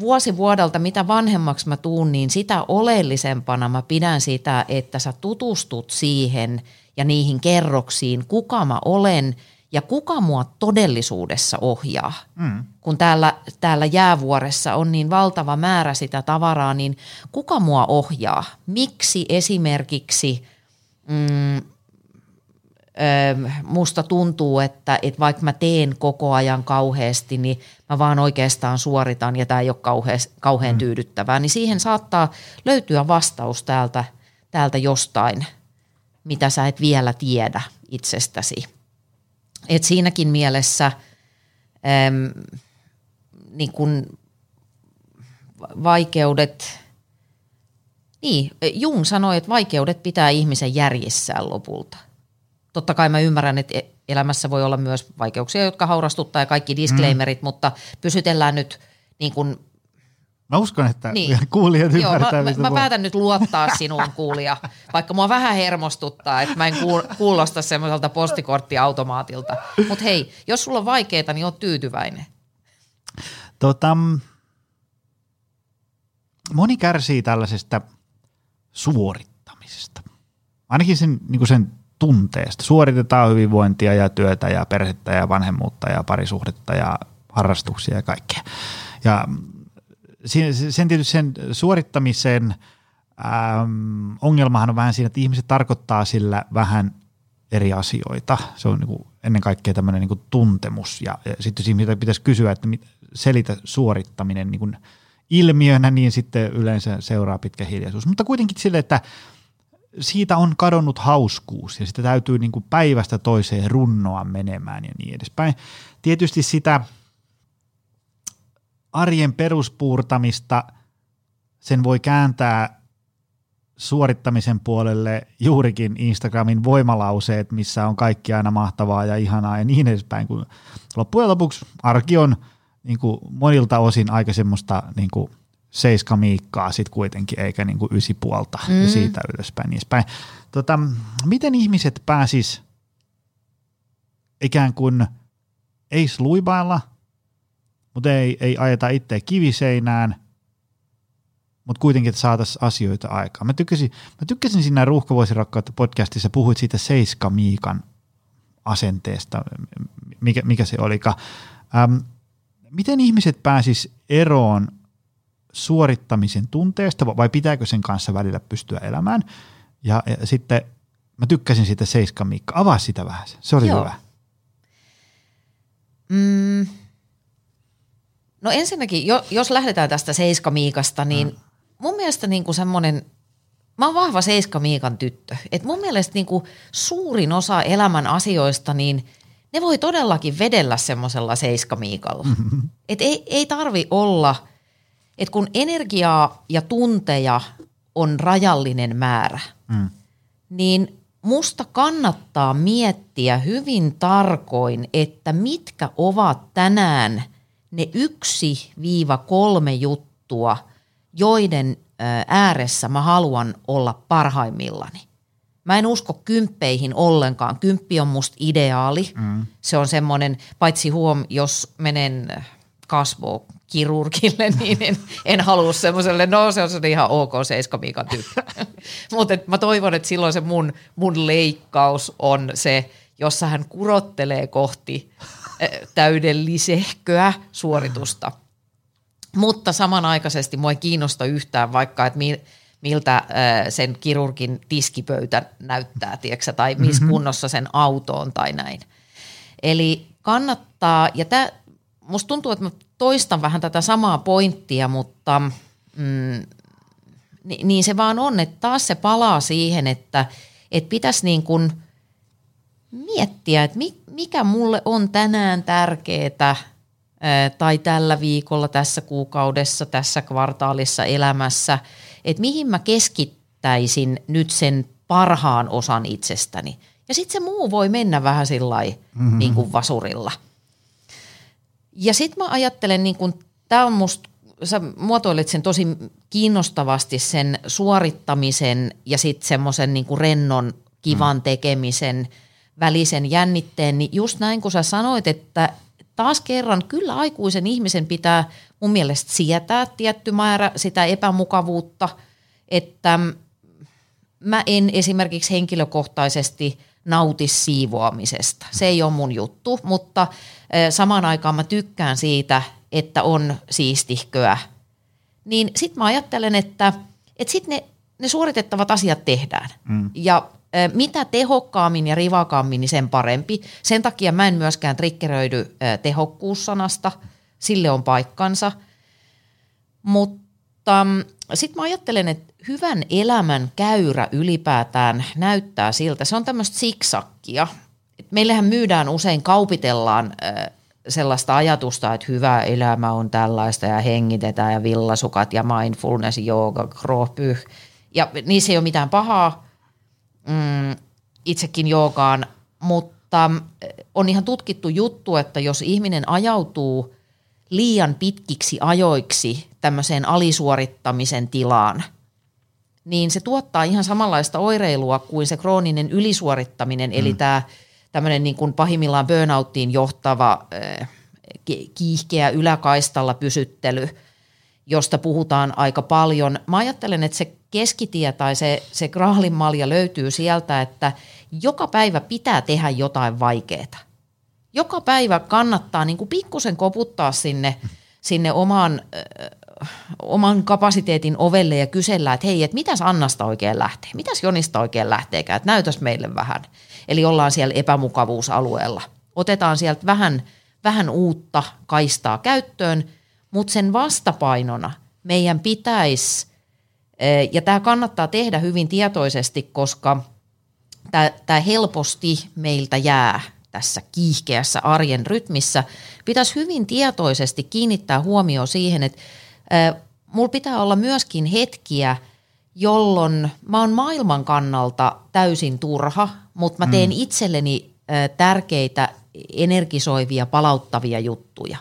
vuosi vuodelta, mitä vanhemmaksi mä tuun, niin sitä oleellisempana mä pidän sitä, että sä tutustut siihen ja niihin kerroksiin, kuka mä olen ja kuka mua todellisuudessa ohjaa. Mm. Kun täällä, täällä jäävuoressa on niin valtava määrä sitä tavaraa, niin kuka mua ohjaa? Miksi esimerkiksi mm, musta tuntuu, että, että vaikka mä teen koko ajan kauheasti, niin mä vaan oikeastaan suoritan ja tämä ei ole kauhean, kauhean mm. tyydyttävää, niin siihen saattaa löytyä vastaus täältä, täältä jostain, mitä sä et vielä tiedä itsestäsi. Et siinäkin mielessä äm, niin kun vaikeudet, niin Jung sanoi, että vaikeudet pitää ihmisen järjissään lopulta – totta kai mä ymmärrän, että e- elämässä voi olla myös vaikeuksia, jotka haurastuttaa ja kaikki disclaimerit, mm. mutta pysytellään nyt niin kuin Mä uskon, että niin. kuulijat Joo, ymmärtää. Mä, mä, mä päätän nyt luottaa sinuun kuulija, vaikka mua vähän hermostuttaa, että mä en kuulosta semmoiselta postikorttiautomaatilta. Mutta hei, jos sulla on vaikeaa, niin oot tyytyväinen. Tota, moni kärsii tällaisesta suorittamisesta. Ainakin sen, niin sen tunteesta. Suoritetaan hyvinvointia ja työtä ja perhettä ja vanhemmuutta ja parisuhdetta ja harrastuksia ja kaikkea. Ja sen tietysti sen suorittamisen äm, ongelmahan on vähän siinä, että ihmiset tarkoittaa sillä vähän eri asioita. Se on niin kuin ennen kaikkea tämmöinen niin kuin tuntemus ja, ja sitten jos ihmisiltä pitäisi kysyä, että mit, selitä suorittaminen niin kuin ilmiönä, niin sitten yleensä seuraa pitkä hiljaisuus. Mutta kuitenkin sille, että siitä on kadonnut hauskuus ja sitä täytyy niin kuin päivästä toiseen runnoa menemään ja niin edespäin. Tietysti sitä – arjen peruspuurtamista sen voi kääntää suorittamisen puolelle juurikin Instagramin voimalauseet, missä on kaikki aina mahtavaa ja ihanaa ja niin edespäin, kun loppujen lopuksi arki on niin kuin monilta osin aika semmoista niin kuin seiskamiikkaa sit kuitenkin, eikä niin kuin ysi puolta mm. ja siitä ylöspäin. Niin tota, miten ihmiset pääsis ikään kuin ei sluibailla, mutta ei, ei ajeta itse kiviseinään, mutta kuitenkin, että saataisiin asioita aikaan. Mä tykkäsin, mä tykkäsin siinä Ruuhka rakkautta podcastissa, puhuit siitä Seiska Miikan asenteesta, mikä, mikä se olikaan. Ähm, miten ihmiset pääsis eroon suorittamisen tunteesta vai pitääkö sen kanssa välillä pystyä elämään? Ja, ja sitten mä tykkäsin siitä Seiska Miikka. Avaa sitä vähän, se oli Joo. hyvä. Mm, No ensinnäkin, jo, jos lähdetään tästä Seiska-Miikasta, niin mm. mun mielestä niin kuin semmoinen, mä oon vahva Seiska-Miikan tyttö. Et mun mielestä niin kuin suurin osa elämän asioista, niin ne voi todellakin vedellä semmoisella Seiska-Miikalla. Mm-hmm. Et ei, ei tarvi olla, että kun energiaa ja tunteja on rajallinen määrä, mm. niin musta kannattaa miettiä hyvin tarkoin, että mitkä ovat tänään – ne yksi viiva kolme juttua, joiden ääressä mä haluan olla parhaimmillani. Mä en usko kymppeihin ollenkaan. Kymppi on musta ideaali. Mm. Se on semmoinen, paitsi huom, jos menen kasvo kirurgille, niin en, en halua semmoiselle, no se on ihan ok seiskamiikan tyyppi. Mutta mä toivon, että silloin se mun, mun leikkaus on se, jossa hän kurottelee kohti täydellisehköä suoritusta. Mutta samanaikaisesti mua ei kiinnosta yhtään vaikka, että miltä sen kirurgin tiskipöytä näyttää, tiedätkö, tai missä mm-hmm. kunnossa sen auto on tai näin. Eli kannattaa, ja tää, musta tuntuu, että mä toistan vähän tätä samaa pointtia, mutta mm, niin se vaan on, että taas se palaa siihen, että, että pitäisi niin kuin miettiä, että mi, mikä mulle on tänään tärkeää tai tällä viikolla, tässä kuukaudessa, tässä kvartaalissa elämässä, että mihin mä keskittäisin nyt sen parhaan osan itsestäni. Ja sitten se muu voi mennä vähän sillä mm-hmm. niin kuin vasurilla. Ja sitten mä ajattelen, niin kuin, tämä on musta, sä muotoilet sen tosi kiinnostavasti sen suorittamisen ja sitten semmoisen niin rennon kivan mm. tekemisen – välisen jännitteen, niin just näin kuin sä sanoit, että taas kerran kyllä aikuisen ihmisen pitää mun mielestä sietää tietty määrä sitä epämukavuutta, että mä en esimerkiksi henkilökohtaisesti nauti siivoamisesta. Se ei ole mun juttu, mutta samaan aikaan mä tykkään siitä, että on siistihköä. Niin sit mä ajattelen, että, että sit ne, ne suoritettavat asiat tehdään. Mm. Ja mitä tehokkaammin ja rivakaammin, niin sen parempi. Sen takia mä en myöskään trikkeröidy tehokkuussanasta, sille on paikkansa. Mutta mm, sitten mä ajattelen, että hyvän elämän käyrä ylipäätään näyttää siltä. Se on tämmöistä siksakkia. Meillähän myydään usein, kaupitellaan sellaista ajatusta, että hyvä elämä on tällaista ja hengitetään ja villasukat ja mindfulness, jooga, kropyh. Ja niissä ei ole mitään pahaa, mm, itsekin joogaan mutta on ihan tutkittu juttu, että jos ihminen ajautuu liian pitkiksi ajoiksi tämmöiseen alisuorittamisen tilaan, niin se tuottaa ihan samanlaista oireilua kuin se krooninen ylisuorittaminen, eli mm. tämä tämmöinen niin kuin pahimmillaan burnouttiin johtava äh, kiihkeä yläkaistalla pysyttely, josta puhutaan aika paljon. Mä ajattelen, että se keskitie tai se, se graalinmalja löytyy sieltä, että joka päivä pitää tehdä jotain vaikeaa. Joka päivä kannattaa niin kuin pikkusen koputtaa sinne, sinne oman, äh, oman kapasiteetin ovelle ja kysellä, että hei, että mitäs Annasta oikein lähtee, mitäs Jonista oikein lähteekään, että näytäs meille vähän. Eli ollaan siellä epämukavuusalueella. Otetaan sieltä vähän, vähän uutta kaistaa käyttöön, mutta sen vastapainona meidän pitäisi, ja tämä kannattaa tehdä hyvin tietoisesti, koska tämä helposti meiltä jää tässä kiihkeässä arjen rytmissä, pitäisi hyvin tietoisesti kiinnittää huomioon siihen, että mulla pitää olla myöskin hetkiä, jolloin mä oon maailman kannalta täysin turha, mutta mä teen mm. itselleni tärkeitä, energisoivia, palauttavia juttuja.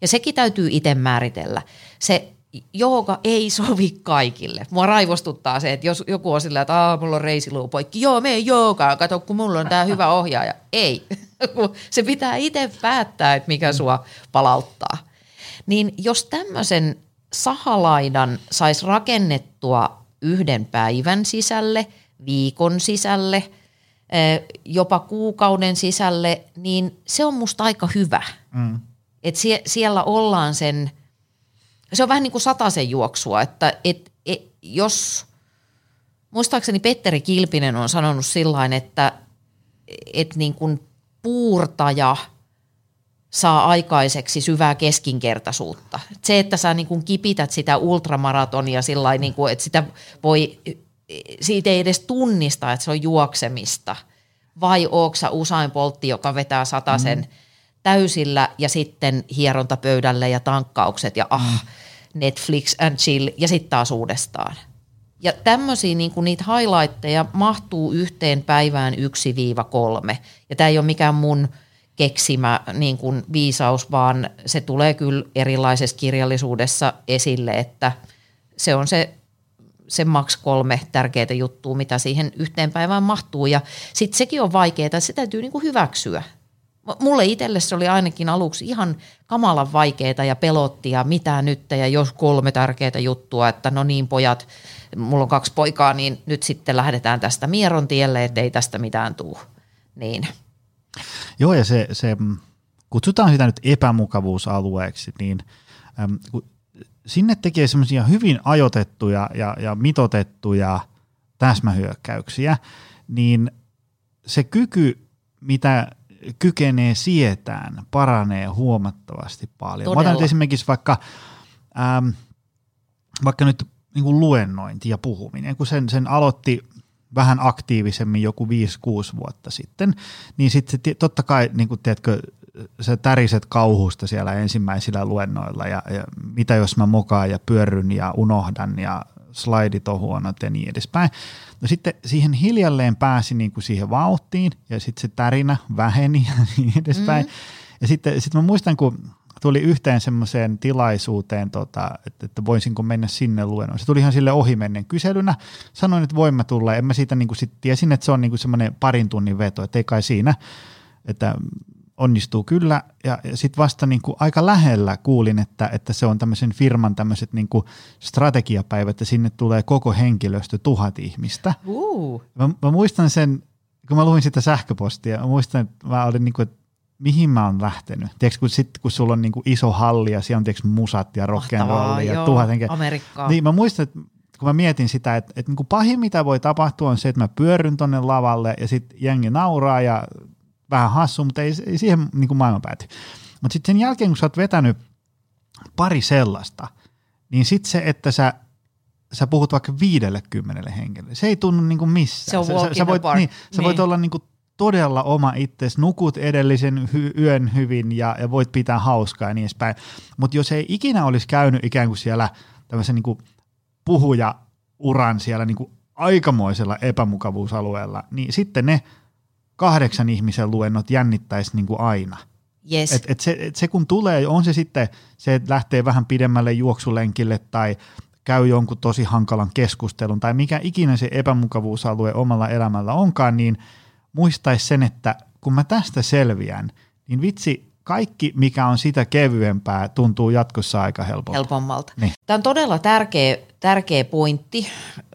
Ja sekin täytyy itse määritellä. Se jooga ei sovi kaikille. Mua raivostuttaa se, että jos joku on sillä, että Aa, mulla on reisiluu poikki. Joo, me joogaan, kato kun mulla on tämä hyvä ohjaaja. Ei, se pitää itse päättää, että mikä sua palauttaa. Niin jos tämmöisen sahalaidan saisi rakennettua yhden päivän sisälle, viikon sisälle, jopa kuukauden sisälle, niin se on musta aika hyvä. Mm. Et sie, siellä ollaan sen, se on vähän niin kuin sataisen juoksua, että et, et, jos, muistaakseni Petteri Kilpinen on sanonut sillain, että et niin kuin puurtaja saa aikaiseksi syvää keskinkertaisuutta. Se, että sä niin kuin kipität sitä ultramaratonia sillä niin kuin, että sitä voi, siitä ei edes tunnista, että se on juoksemista. Vai sä Usain Poltti, joka vetää sen mm. täysillä ja sitten hierontapöydälle ja tankkaukset ja ah, mm. Netflix and chill ja sitten taas uudestaan. Ja tämmöisiä niin kuin niitä highlightteja mahtuu yhteen päivään 1-3. Ja tämä ei ole mikään mun keksimä niin kuin viisaus, vaan se tulee kyllä erilaisessa kirjallisuudessa esille, että se on se, se maks kolme tärkeää juttua, mitä siihen yhteen päivään mahtuu. Ja sitten sekin on vaikeaa, että se täytyy niin kuin hyväksyä. Mulle itselle se oli ainakin aluksi ihan kamalan vaikeaa ja pelotti ja mitä nyt ja jos kolme tärkeää juttua, että no niin pojat, mulla on kaksi poikaa, niin nyt sitten lähdetään tästä mieron tielle, ettei tästä mitään tuu. Niin. Joo ja se, se kutsutaan sitä nyt epämukavuusalueeksi, niin äm, sinne tekee semmoisia hyvin ajotettuja ja, ja mitotettuja täsmähyökkäyksiä, niin se kyky, mitä kykenee sietään, paranee huomattavasti paljon. Todella. Mä otan esimerkiksi vaikka, ähm, vaikka nyt niin kuin luennointi ja puhuminen, kun sen, sen aloitti vähän aktiivisemmin joku 5-6 vuotta sitten, niin sitten totta kai, niin kuin tiedätkö, sä täriset kauhusta siellä ensimmäisillä luennoilla ja, ja mitä jos mä mokaan ja pyörryn ja unohdan ja slaidit on huonot ja niin edespäin. No sitten siihen hiljalleen pääsi niin kuin siihen vauhtiin ja sitten se tärinä väheni ja niin edespäin. Mm. Ja sitten sit mä muistan, kun tuli yhteen semmoiseen tilaisuuteen, tota, että, että voisinko mennä sinne luennoon. Se tuli ihan sille ohimennen kyselynä. Sanoin, että voimme tulla. En mä siitä niin kuin sit tiesin, että se on niin kuin semmoinen parin tunnin veto, että ei kai siinä, että onnistuu kyllä. Ja, ja sitten vasta niin kuin aika lähellä kuulin, että, että se on tämmöisen firman tämmöiset niin kuin strategiapäivät ja sinne tulee koko henkilöstö tuhat ihmistä. Uh. Mä, mä, muistan sen, kun mä luin sitä sähköpostia, mä muistan, että mä olin niin kuin, että mihin mä oon lähtenyt. Tiedätkö, kun, sit, kun sulla on niinku iso halli ja siellä on tiedätkö, musat ja rock'n'roll ja tuhat henkeä. Amerikkaa. Niin mä muistan, että kun mä mietin sitä, että, että niin pahin mitä voi tapahtua on se, että mä pyörryn tonne lavalle ja sitten jengi nauraa ja vähän hassu, mutta ei, ei siihen niin kuin maailma pääty. Mutta sitten sen jälkeen, kun sä oot vetänyt pari sellaista, niin sitten se, että sä sä puhut vaikka viidelle kymmenelle henkilölle. Se ei tunnu niin kuin missään. Se on sä, sä, voit, niin, sä niin. voit olla niin kuin todella oma itsesi, nukut edellisen hy- yön hyvin ja, ja voit pitää hauskaa ja niin edespäin. Mutta jos ei ikinä olisi käynyt ikään kuin siellä tämmöisen niin puhuja-uran siellä niin kuin aikamoisella epämukavuusalueella, niin sitten ne kahdeksan ihmisen luennot jännittäisi niin kuin aina. Yes. Et, et se, et se kun tulee, on se sitten se, että lähtee vähän pidemmälle juoksulenkille tai käy jonkun tosi hankalan keskustelun tai mikä ikinä se epämukavuusalue omalla elämällä onkaan, niin muistaisi sen, että kun mä tästä selviän, niin vitsi, kaikki mikä on sitä kevyempää tuntuu jatkossa aika helpolta. helpommalta. Niin. Tämä on todella tärkeä, tärkeä pointti,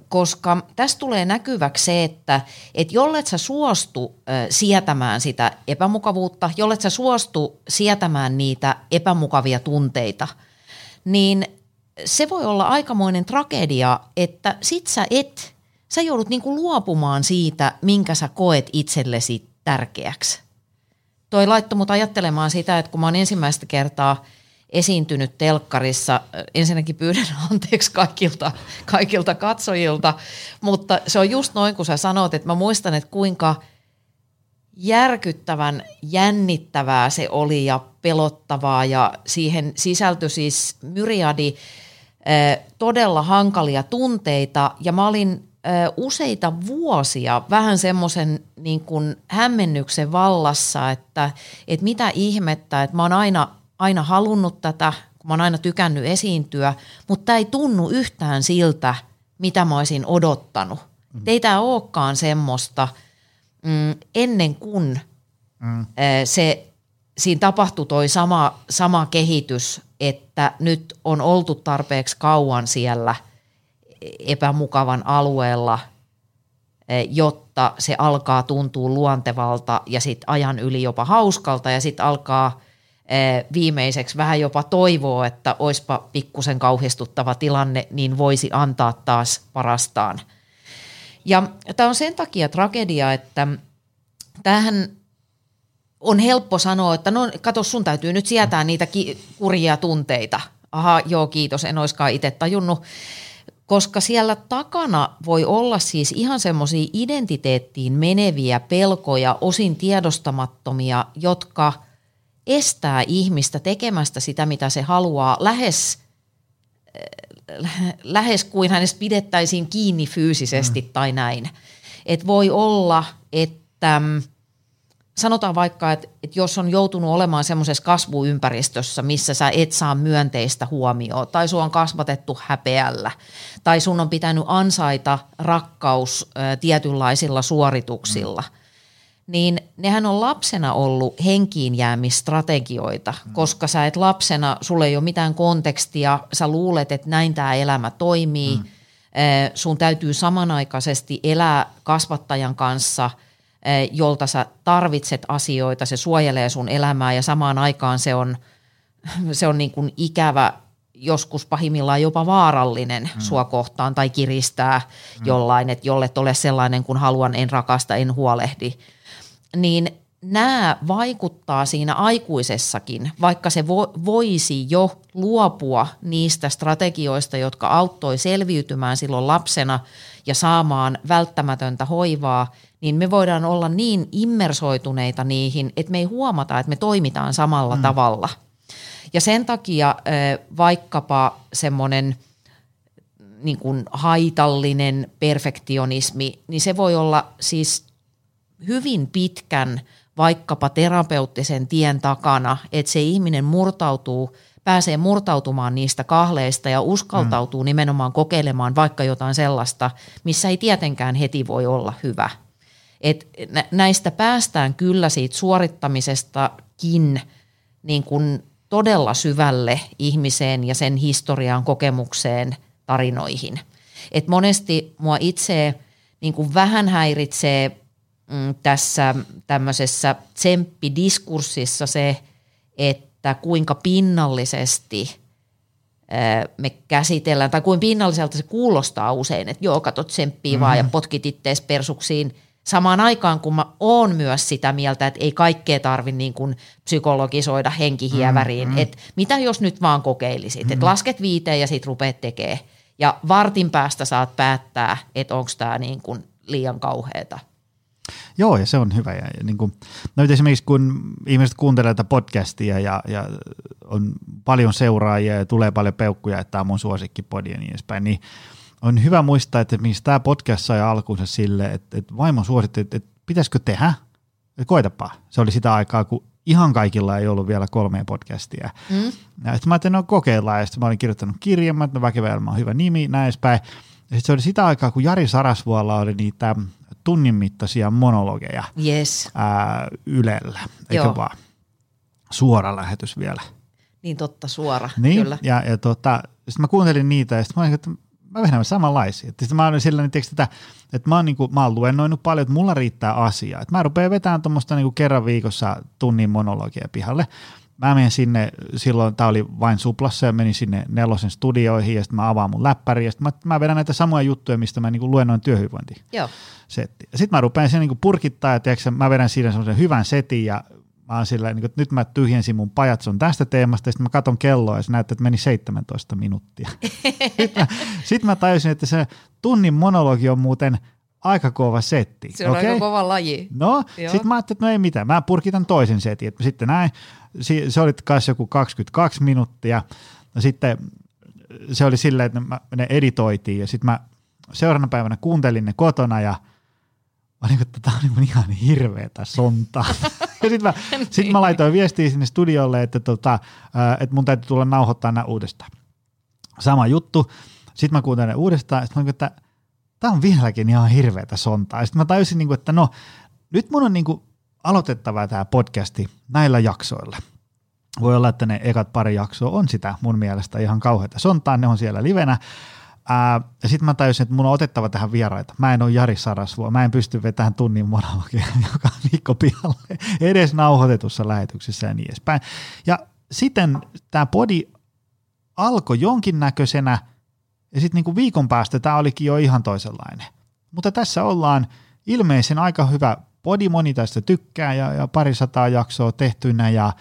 koska tässä tulee näkyväksi se, että et jollet sä suostu äh, sietämään sitä epämukavuutta, jollet sä suostu sietämään niitä epämukavia tunteita, niin se voi olla aikamoinen tragedia, että sit sä et, sä joudut niinku luopumaan siitä, minkä sä koet itsellesi tärkeäksi. Toi laittoi mut ajattelemaan sitä, että kun mä oon ensimmäistä kertaa esiintynyt telkkarissa, ensinnäkin pyydän anteeksi kaikilta, kaikilta katsojilta, mutta se on just noin, kun sä sanot, että mä muistan, että kuinka järkyttävän jännittävää se oli ja pelottavaa ja siihen sisältyi siis myriadi todella hankalia tunteita ja mä olin useita vuosia vähän semmoisen niin kuin hämmennyksen vallassa, että, että mitä ihmettä, että mä oon aina, aina halunnut tätä, kun mä oon aina tykännyt esiintyä, mutta ei tunnu yhtään siltä, mitä mä olisin odottanut. Mm. Ei tämä olekaan semmoista mm, ennen kuin mm. se, siinä tapahtui toi sama, sama kehitys, että nyt on oltu tarpeeksi kauan siellä epämukavan alueella, jotta se alkaa tuntua luontevalta ja sitten ajan yli jopa hauskalta ja sitten alkaa viimeiseksi vähän jopa toivoa, että oispa pikkusen kauhistuttava tilanne, niin voisi antaa taas parastaan. Ja tämä on sen takia tragedia, että tämähän on helppo sanoa, että no kato sun täytyy nyt sietää niitä kurjia tunteita. Aha, joo kiitos, en oiskaan itse tajunnut. Koska siellä takana voi olla siis ihan semmoisia identiteettiin meneviä pelkoja, osin tiedostamattomia, jotka estää ihmistä tekemästä sitä, mitä se haluaa, lähes, lähes kuin hänestä pidettäisiin kiinni fyysisesti mm. tai näin. Et voi olla, että mm, sanotaan vaikka, että, että jos on joutunut olemaan semmoisessa kasvuympäristössä, missä sä et saa myönteistä huomioon, tai sua on kasvatettu häpeällä, tai sun on pitänyt ansaita rakkaus ä, tietynlaisilla suorituksilla, mm. niin nehän on lapsena ollut henkiin jäämistrategioita, mm. koska sä et lapsena, sulle ei ole mitään kontekstia, sä luulet, että näin tämä elämä toimii, mm. sun täytyy samanaikaisesti elää kasvattajan kanssa – jolta sä tarvitset asioita, se suojelee sun elämää ja samaan aikaan se on, se on niin kuin ikävä, joskus pahimmillaan jopa vaarallinen mm. sua kohtaan tai kiristää mm. jollain, että jolle ole sellainen kuin haluan, en rakasta, en huolehdi. Niin nämä vaikuttaa siinä aikuisessakin, vaikka se vo, voisi jo luopua niistä strategioista, jotka auttoi selviytymään silloin lapsena ja saamaan välttämätöntä hoivaa, niin me voidaan olla niin immersoituneita niihin, että me ei huomata, että me toimitaan samalla mm. tavalla. Ja sen takia vaikkapa semmoinen niin kuin haitallinen perfektionismi, niin se voi olla siis hyvin pitkän vaikkapa terapeuttisen tien takana, että se ihminen murtautuu, pääsee murtautumaan niistä kahleista ja uskaltautuu mm. nimenomaan kokeilemaan vaikka jotain sellaista, missä ei tietenkään heti voi olla hyvä. Et näistä päästään kyllä siitä suorittamisestakin niin kuin todella syvälle ihmiseen ja sen historiaan, kokemukseen, tarinoihin. Et monesti mua itse niin kuin vähän häiritsee mm, tässä tämmöisessä tsemppidiskurssissa se, että kuinka pinnallisesti me käsitellään, tai kuin pinnalliselta se kuulostaa usein, että joo, kato tsemppii mm-hmm. vaan ja potkit ittees persuksiin, samaan aikaan kun mä oon myös sitä mieltä, että ei kaikkea tarvi niin kuin psykologisoida henkihieväriin, mm-hmm. että mitä jos nyt vaan kokeilisit, mm-hmm. että lasket viiteen ja sit rupeat tekemään ja vartin päästä saat päättää, että onko tämä niin kuin liian kauheata. Joo, ja se on hyvä. Ja, ja niin kuin, no esimerkiksi kun ihmiset kuuntelee tätä podcastia ja, ja on paljon seuraajia ja tulee paljon peukkuja, että tämä on mun suosikkipodi ja niin edespäin, niin on hyvä muistaa, että mistä tämä podcast sai alkunsa sille, että, että vaimo suositti, että, että pitäisikö tehdä, koitapa. Se oli sitä aikaa, kun ihan kaikilla ei ollut vielä kolmea podcastia. Mm. Ja sitten mä ajattelin, no kokeillaan, ja sitten mä olin kirjoittanut kirjan, mä että Väkevä elämä on hyvä nimi, näin edespäin. Ja sitten se oli sitä aikaa, kun Jari Sarasvuolla oli niitä tunnin mittaisia monologeja Yes. ää, Ylellä, eikö Joo. vaan? Suora lähetys vielä. Niin totta, suora, Niin, kyllä. ja, ja tota, sitten mä kuuntelin niitä ja sitten mä olin, että mä vähän samanlaisia. Sitten mä olin sillä että, että, että mä, oon, niin kuin, mä oon luennoinut paljon, että mulla riittää asiaa. Että mä rupean vetämään tuommoista niin kerran viikossa tunnin monologia pihalle. Mä menen sinne, silloin tämä oli vain suplassa ja menin sinne nelosen studioihin ja sitten mä avaan mun läppäri ja sitten mä, mä vedän näitä samoja juttuja, mistä mä niin kuin luennoin työhyvinvointiin Joo. setti. Sitten mä rupean sen niin purkittaa ja tiedätkö, mä vedän siinä semmoisen hyvän setin ja mä oon sillä, niin kuin, että nyt mä tyhjensin mun pajatson tästä teemasta ja sitten mä katon kelloa ja se näyttää, että meni 17 minuuttia. sitten, mä, sit mä tajusin, että se tunnin monologi on muuten aika kova setti. Se on Okei? aika kova laji. No, sitten mä ajattelin, että no ei mitään, mä purkitan toisen setin. Et Sitten näin, se oli kanssa joku 22 minuuttia. No sitten se oli silleen, että mä, ne editoitiin ja sitten mä seuraavana päivänä kuuntelin ne kotona ja mä olin, että tämä on ihan hirveetä sontaa. ja sitten mä, sit mä laitoin viestiä sinne studiolle, että, tota, ää, että mun täytyy tulla nauhoittaa nämä uudestaan. Sama juttu. Sitten mä kuuntelin ne uudestaan sitten mä että tämä on vieläkin ihan hirveätä sontaa. Sitten mä tajusin, niin kuin, että no, nyt mun on niin kuin aloitettava tämä podcasti näillä jaksoilla. Voi olla, että ne ekat pari jaksoa on sitä mun mielestä ihan kauheata sontaa, ne on siellä livenä. Ja sitten mä tajusin, että mun on otettava tähän vieraita. Mä en ole Jari Sarasvuo, mä en pysty vetämään tunnin monologia joka viikko pihalle, edes nauhoitetussa lähetyksessä ja niin edespäin. Ja sitten tämä podi alkoi jonkinnäköisenä, ja sitten niinku viikon päästä tämä olikin jo ihan toisenlainen. Mutta tässä ollaan ilmeisen aika hyvä podi, moni tästä tykkää ja, ja pari sataa jaksoa tehtynä ja,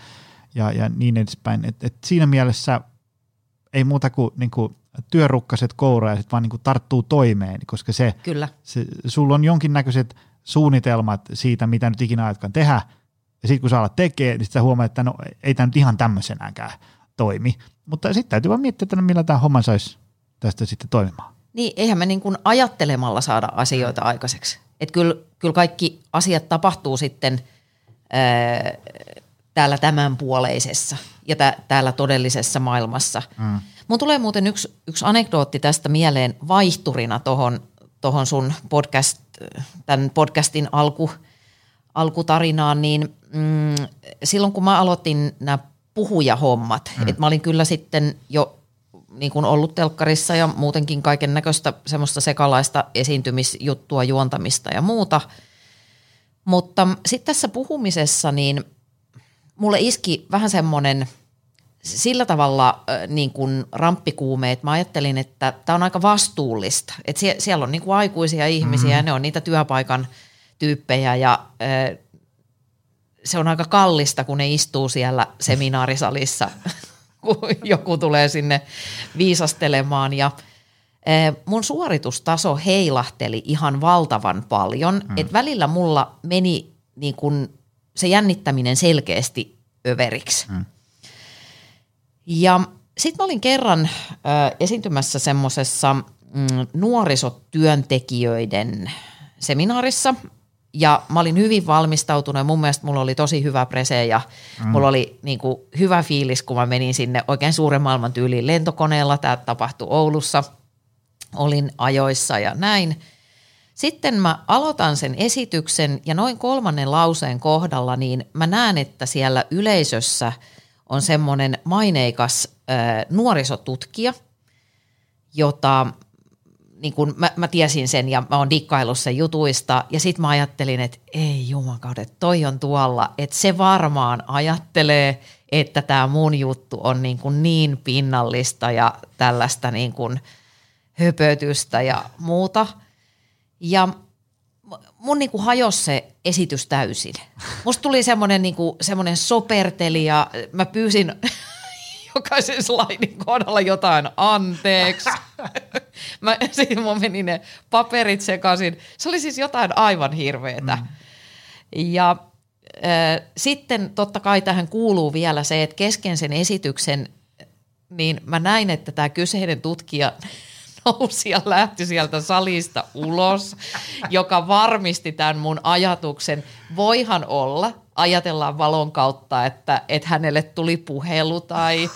ja, ja niin edespäin. Et, et siinä mielessä ei muuta kuin niinku työrukkaset kouraiset, vaan niinku tarttuu toimeen, koska se, Kyllä. se, sulla on jonkinnäköiset suunnitelmat siitä, mitä nyt ikinä aletkaan tehdä, ja sitten kun sä alat tekee, niin sit sä huomaat, että no ei tämä nyt ihan tämmöisenäänkään toimi. Mutta sitten täytyy vaan miettiä, että no millä tämä homma saisi tästä sitten toimimaan. Niin, eihän me niin kuin ajattelemalla saada asioita aikaiseksi. Että kyllä, kyllä kaikki asiat tapahtuu sitten ää, täällä tämänpuoleisessa ja tä, täällä todellisessa maailmassa. Mm. Mun tulee muuten yksi, yksi anekdootti tästä mieleen vaihturina tohon, tohon sun podcast, tämän podcastin alku, alkutarinaan, niin mm, silloin kun mä aloitin nämä puhujahommat, mm. että mä olin kyllä sitten jo niin kuin ollut telkkarissa ja muutenkin kaiken näköistä semmoista sekalaista esiintymisjuttua, juontamista ja muuta. Mutta sitten tässä puhumisessa niin mulle iski vähän semmoinen sillä tavalla niin kuin ramppikuume, että mä ajattelin, että tämä on aika vastuullista. Että sie- siellä on niin kuin aikuisia ihmisiä ja ne on niitä työpaikan tyyppejä ja se on aika kallista, kun ne istuu siellä seminaarisalissa, kun joku tulee sinne viisastelemaan. Ja mun suoritustaso heilahteli ihan valtavan paljon, mm. että välillä mulla meni niin kun se jännittäminen selkeästi överiksi. Mm. Ja sitten mä olin kerran äh, esiintymässä semmoisessa mm, nuorisotyöntekijöiden seminaarissa, ja mä olin hyvin valmistautunut ja mun mielestä mulla oli tosi hyvä prese ja mm. mulla oli niin kuin hyvä fiilis, kun mä menin sinne oikein suuren maailman tyyliin lentokoneella. Tämä tapahtui Oulussa. Olin ajoissa ja näin. Sitten mä aloitan sen esityksen ja noin kolmannen lauseen kohdalla niin mä näen, että siellä yleisössä on semmoinen maineikas äh, nuorisotutkija, jota niin kun mä, mä tiesin sen ja mä oon dikkaillut sen jutuista ja sitten mä ajattelin, että ei jumakaudet, toi on tuolla, että se varmaan ajattelee, että tämä mun juttu on niin, kuin niin pinnallista ja tällaista niin kuin höpötystä ja muuta. Ja mun niin kuin hajosi se esitys täysin. Musta tuli semmoinen niin kuin, semmoinen soperteli ja mä pyysin jokaisen slaidin kohdalla jotain anteeksi. Mä, siinä mun meni ne paperit sekaisin. Se oli siis jotain aivan hirveetä. Mm. Ja äh, sitten totta kai tähän kuuluu vielä se, että kesken sen esityksen niin mä näin, että tämä kyseinen tutkija nousi ja lähti sieltä salista ulos, joka varmisti tämän mun ajatuksen. Voihan olla, ajatellaan valon kautta, että, että hänelle tuli puhelu tai,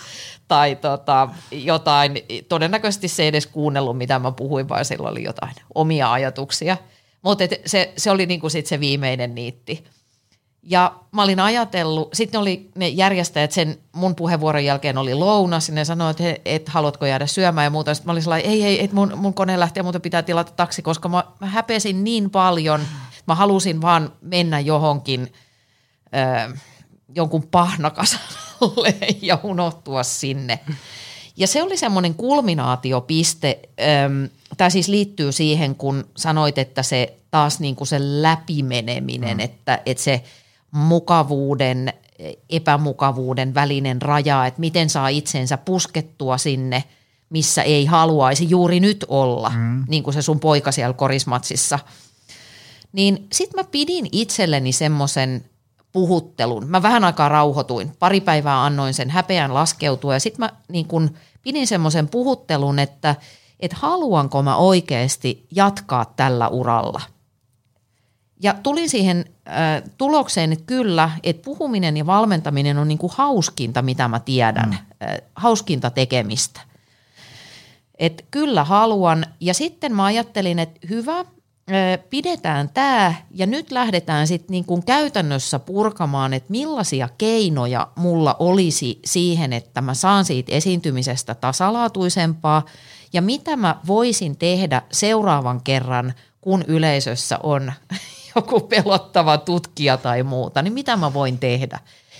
tai tota, jotain. Todennäköisesti se ei edes kuunnellut, mitä mä puhuin, vaan sillä oli jotain omia ajatuksia. Mutta se, se oli niinku sit se viimeinen niitti. Ja mä olin ajatellut, sitten oli ne järjestäjät sen mun puheenvuoron jälkeen oli lounas, ja ne sanoi, että et, haluatko jäädä syömään ja muuta. Sitten mä olin sellainen, ei, ei, et mun, mun kone lähtee ja muuten pitää tilata taksi, koska mä, mä häpesin niin paljon. Mä halusin vaan mennä johonkin, äh, jonkun pahnakasalle ja unohtua sinne. Ja se oli semmoinen kulminaatiopiste, tämä siis liittyy siihen, kun sanoit, että se taas niin kuin se läpimeneminen, mm. että, että se – mukavuuden, epämukavuuden välinen raja, että miten saa itsensä puskettua sinne, missä ei haluaisi juuri nyt olla, mm. niin kuin se sun poika siellä korismatsissa. Niin sit mä pidin itselleni semmoisen puhuttelun. Mä vähän aikaa rauhoituin. Pari päivää annoin sen häpeän laskeutua ja sitten mä niin kun pidin semmoisen puhuttelun, että, että haluanko mä oikeasti jatkaa tällä uralla – ja tulin siihen äh, tulokseen, että kyllä, että puhuminen ja valmentaminen on niin kuin hauskinta, mitä mä tiedän, mm. äh, hauskinta tekemistä. Et kyllä haluan. Ja sitten mä ajattelin, että hyvä, äh, pidetään tämä ja nyt lähdetään sitten niin kuin käytännössä purkamaan, että millaisia keinoja mulla olisi siihen, että mä saan siitä esiintymisestä tasalaatuisempaa ja mitä mä voisin tehdä seuraavan kerran, kun yleisössä on joku pelottava tutkija tai muuta, niin mitä mä voin tehdä?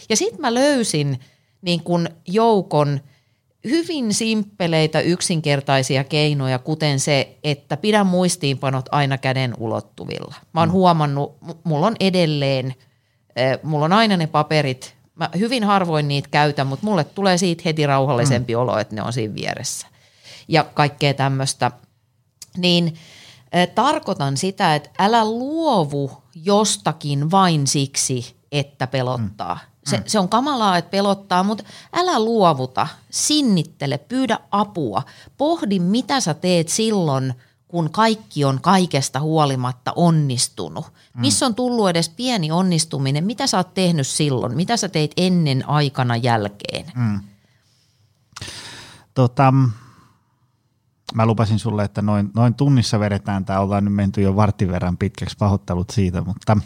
Ja sitten mä löysin niin kun joukon hyvin simppeleitä, yksinkertaisia keinoja, kuten se, että pidän muistiinpanot aina käden ulottuvilla. Mä oon mm. huomannut, mulla on edelleen, mulla on aina ne paperit, mä hyvin harvoin niitä käytän, mutta mulle tulee siitä heti rauhallisempi mm. olo, että ne on siinä vieressä. Ja kaikkea tämmöistä. Niin – tarkoitan sitä, että älä luovu jostakin vain siksi, että pelottaa. Mm. Se, mm. se on kamalaa, että pelottaa, mutta älä luovuta, sinnittele, pyydä apua. Pohdi, mitä sä teet silloin, kun kaikki on kaikesta huolimatta onnistunut. Mm. Missä on tullut edes pieni onnistuminen? Mitä sä oot tehnyt silloin? Mitä sä teit ennen, aikana, jälkeen? Mm. Tota, mä lupasin sulle, että noin, noin tunnissa vedetään tämä, ollaan nyt menty jo vartin verran pitkäksi, pahoittelut siitä, mutta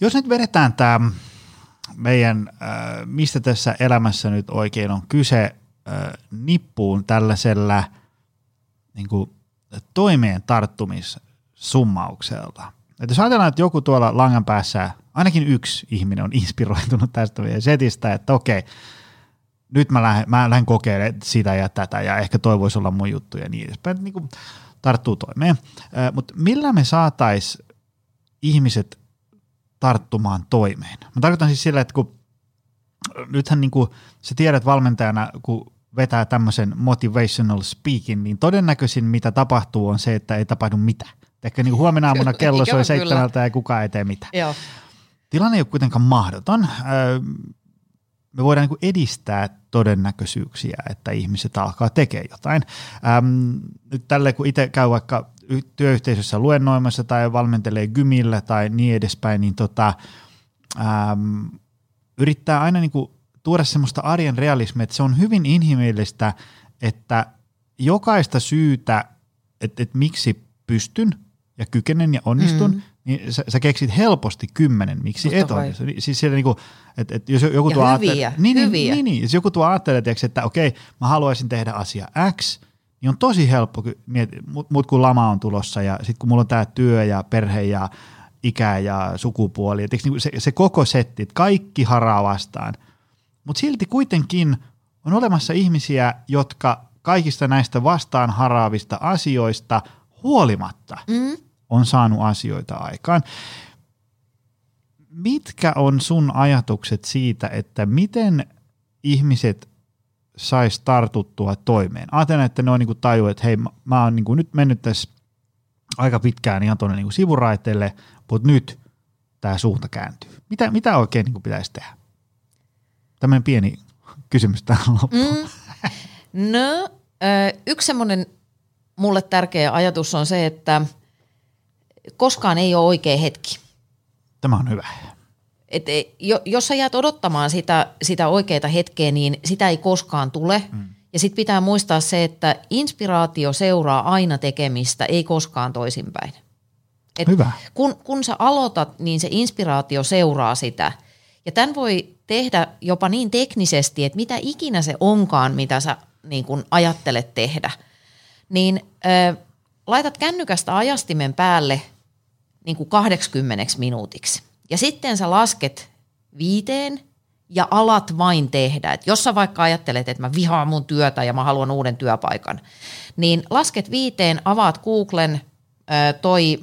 jos nyt vedetään tämä meidän, äh, mistä tässä elämässä nyt oikein on kyse, äh, nippuun tällaisella niin kuin, toimeen tarttumissummauksella. Että jos ajatellaan, että joku tuolla langan päässä, ainakin yksi ihminen on inspiroitunut tästä setistä, että okei, nyt mä lähden, mä lähden kokeilemaan sitä ja tätä ja ehkä toi voisi olla mun juttu ja niin edespäin. Niin kuin tarttuu toimeen. Mutta millä me saatais ihmiset tarttumaan toimeen? Mä tarkoitan siis sillä, että kun nythän niin kuin sä tiedät valmentajana, kun vetää tämmöisen motivational speaking, niin todennäköisin mitä tapahtuu on se, että ei tapahdu mitään. Ehkä niin huomenna aamuna kello soi seitsemältä ja kukaan ei tee mitään. Joo. Tilanne ei ole kuitenkaan mahdoton me voidaan niin edistää todennäköisyyksiä, että ihmiset alkaa tekemään jotain. Ähm, nyt tälle, kun itse käy vaikka työyhteisössä luennoimassa tai valmentelee gymillä tai niin edespäin, niin tota, ähm, yrittää aina niin kuin tuoda semmoista arjen realismia, että se on hyvin inhimillistä, että jokaista syytä, että, että miksi pystyn ja kykenen ja onnistun, mm niin sä, sä keksit helposti kymmenen, miksi Musta et onnistu. Siis siellä niinku, että et jos joku tuo ajattelee, niin, niin, hyviä. Niin, niin, jos joku tuo ajattelee, että okei, mä haluaisin tehdä asia X, niin on tosi helppo, mut kun lama on tulossa ja sitten kun mulla on tämä työ ja perhe ja ikä ja sukupuoli, et niin se, se koko setti, että kaikki haraa vastaan. Mutta silti kuitenkin on olemassa ihmisiä, jotka kaikista näistä vastaan haraavista asioista huolimatta mm on saanut asioita aikaan. Mitkä on sun ajatukset siitä, että miten ihmiset sais tartuttua toimeen? Ajattelen, että ne on niinku taju, että hei, mä, mä oon niinku nyt mennyt tässä aika pitkään ihan tuonne niinku sivuraiteelle, mutta nyt tämä suunta kääntyy. Mitä, mitä oikein niinku pitäisi tehdä? Tämmöinen pieni kysymys tähän loppuun. Mm. No, yksi semmoinen mulle tärkeä ajatus on se, että koskaan ei ole oikea hetki. Tämä on hyvä. Et jos sä jäät odottamaan sitä, sitä oikeaa hetkeä, niin sitä ei koskaan tule. Mm. Ja sitten pitää muistaa se, että inspiraatio seuraa aina tekemistä, ei koskaan toisinpäin. Et Hyvä. Kun, kun sä aloitat, niin se inspiraatio seuraa sitä. Ja tämän voi tehdä jopa niin teknisesti, että mitä ikinä se onkaan, mitä sä niin kun ajattelet tehdä, niin ö, laitat kännykästä ajastimen päälle niin kuin 80 minuutiksi. Ja sitten sä lasket viiteen ja alat vain tehdä. Et jos sä vaikka ajattelet, että mä vihaan mun työtä ja mä haluan uuden työpaikan, niin lasket viiteen, avaat Googlen, toi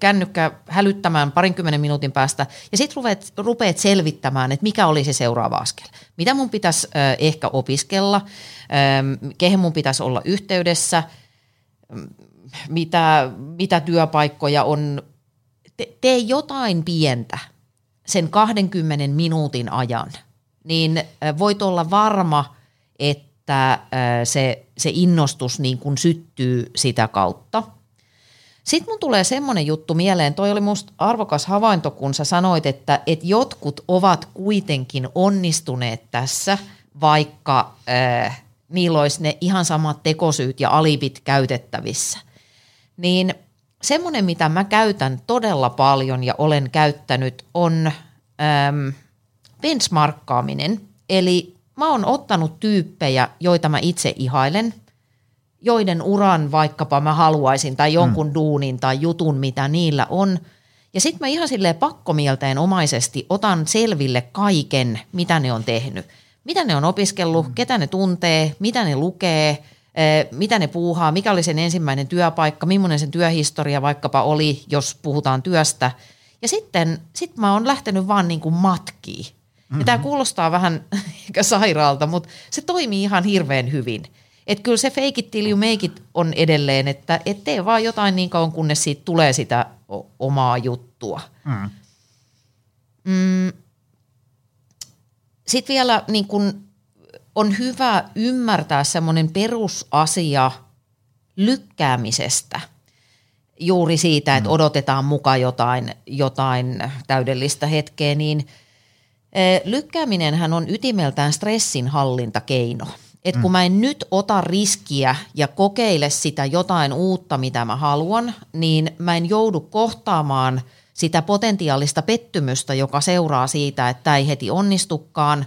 kännykkä hälyttämään parinkymmenen minuutin päästä ja sitten rupeat, rupeat selvittämään, että mikä oli se seuraava askel. Mitä mun pitäisi ehkä opiskella, kehen mun pitäisi olla yhteydessä, mitä, mitä työpaikkoja on. Te, tee jotain pientä sen 20 minuutin ajan, niin voit olla varma, että se, se innostus niin kuin syttyy sitä kautta – sitten mun tulee semmoinen juttu mieleen, toi oli musta arvokas havainto, kun sä sanoit, että, että jotkut ovat kuitenkin onnistuneet tässä, vaikka äh, niillä olisi ne ihan samat tekosyyt ja alipit käytettävissä. Niin semmoinen, mitä mä käytän todella paljon ja olen käyttänyt, on ähm, benchmarkkaaminen. Eli mä oon ottanut tyyppejä, joita mä itse ihailen – joiden uran vaikkapa mä haluaisin tai jonkun mm. duunin tai jutun, mitä niillä on. Ja sitten mä ihan silleen pakkomielteen omaisesti otan selville kaiken, mitä ne on tehnyt. Mitä ne on opiskellut, mm. ketä ne tuntee, mitä ne lukee, eh, mitä ne puuhaa, mikä oli sen ensimmäinen työpaikka, millainen sen työhistoria vaikkapa oli, jos puhutaan työstä. Ja sitten sit mä oon lähtenyt vaan niin kuin matkiin. Mm-hmm. Ja tämä kuulostaa vähän sairaalta, mutta se toimii ihan hirveän hyvin – että kyllä se fake it till you make it on edelleen, että et tee vaan jotain niin kauan, kunnes siitä tulee sitä omaa juttua. Mm. Mm. Sitten vielä niin kun on hyvä ymmärtää semmoinen perusasia lykkäämisestä. Juuri siitä, että mm. odotetaan mukaan jotain, jotain täydellistä hetkeä, niin eh, lykkääminenhän on ytimeltään stressinhallintakeino – et kun mm. mä en nyt ota riskiä ja kokeile sitä jotain uutta, mitä mä haluan, niin mä en joudu kohtaamaan sitä potentiaalista pettymystä, joka seuraa siitä, että tämä ei heti onnistukaan.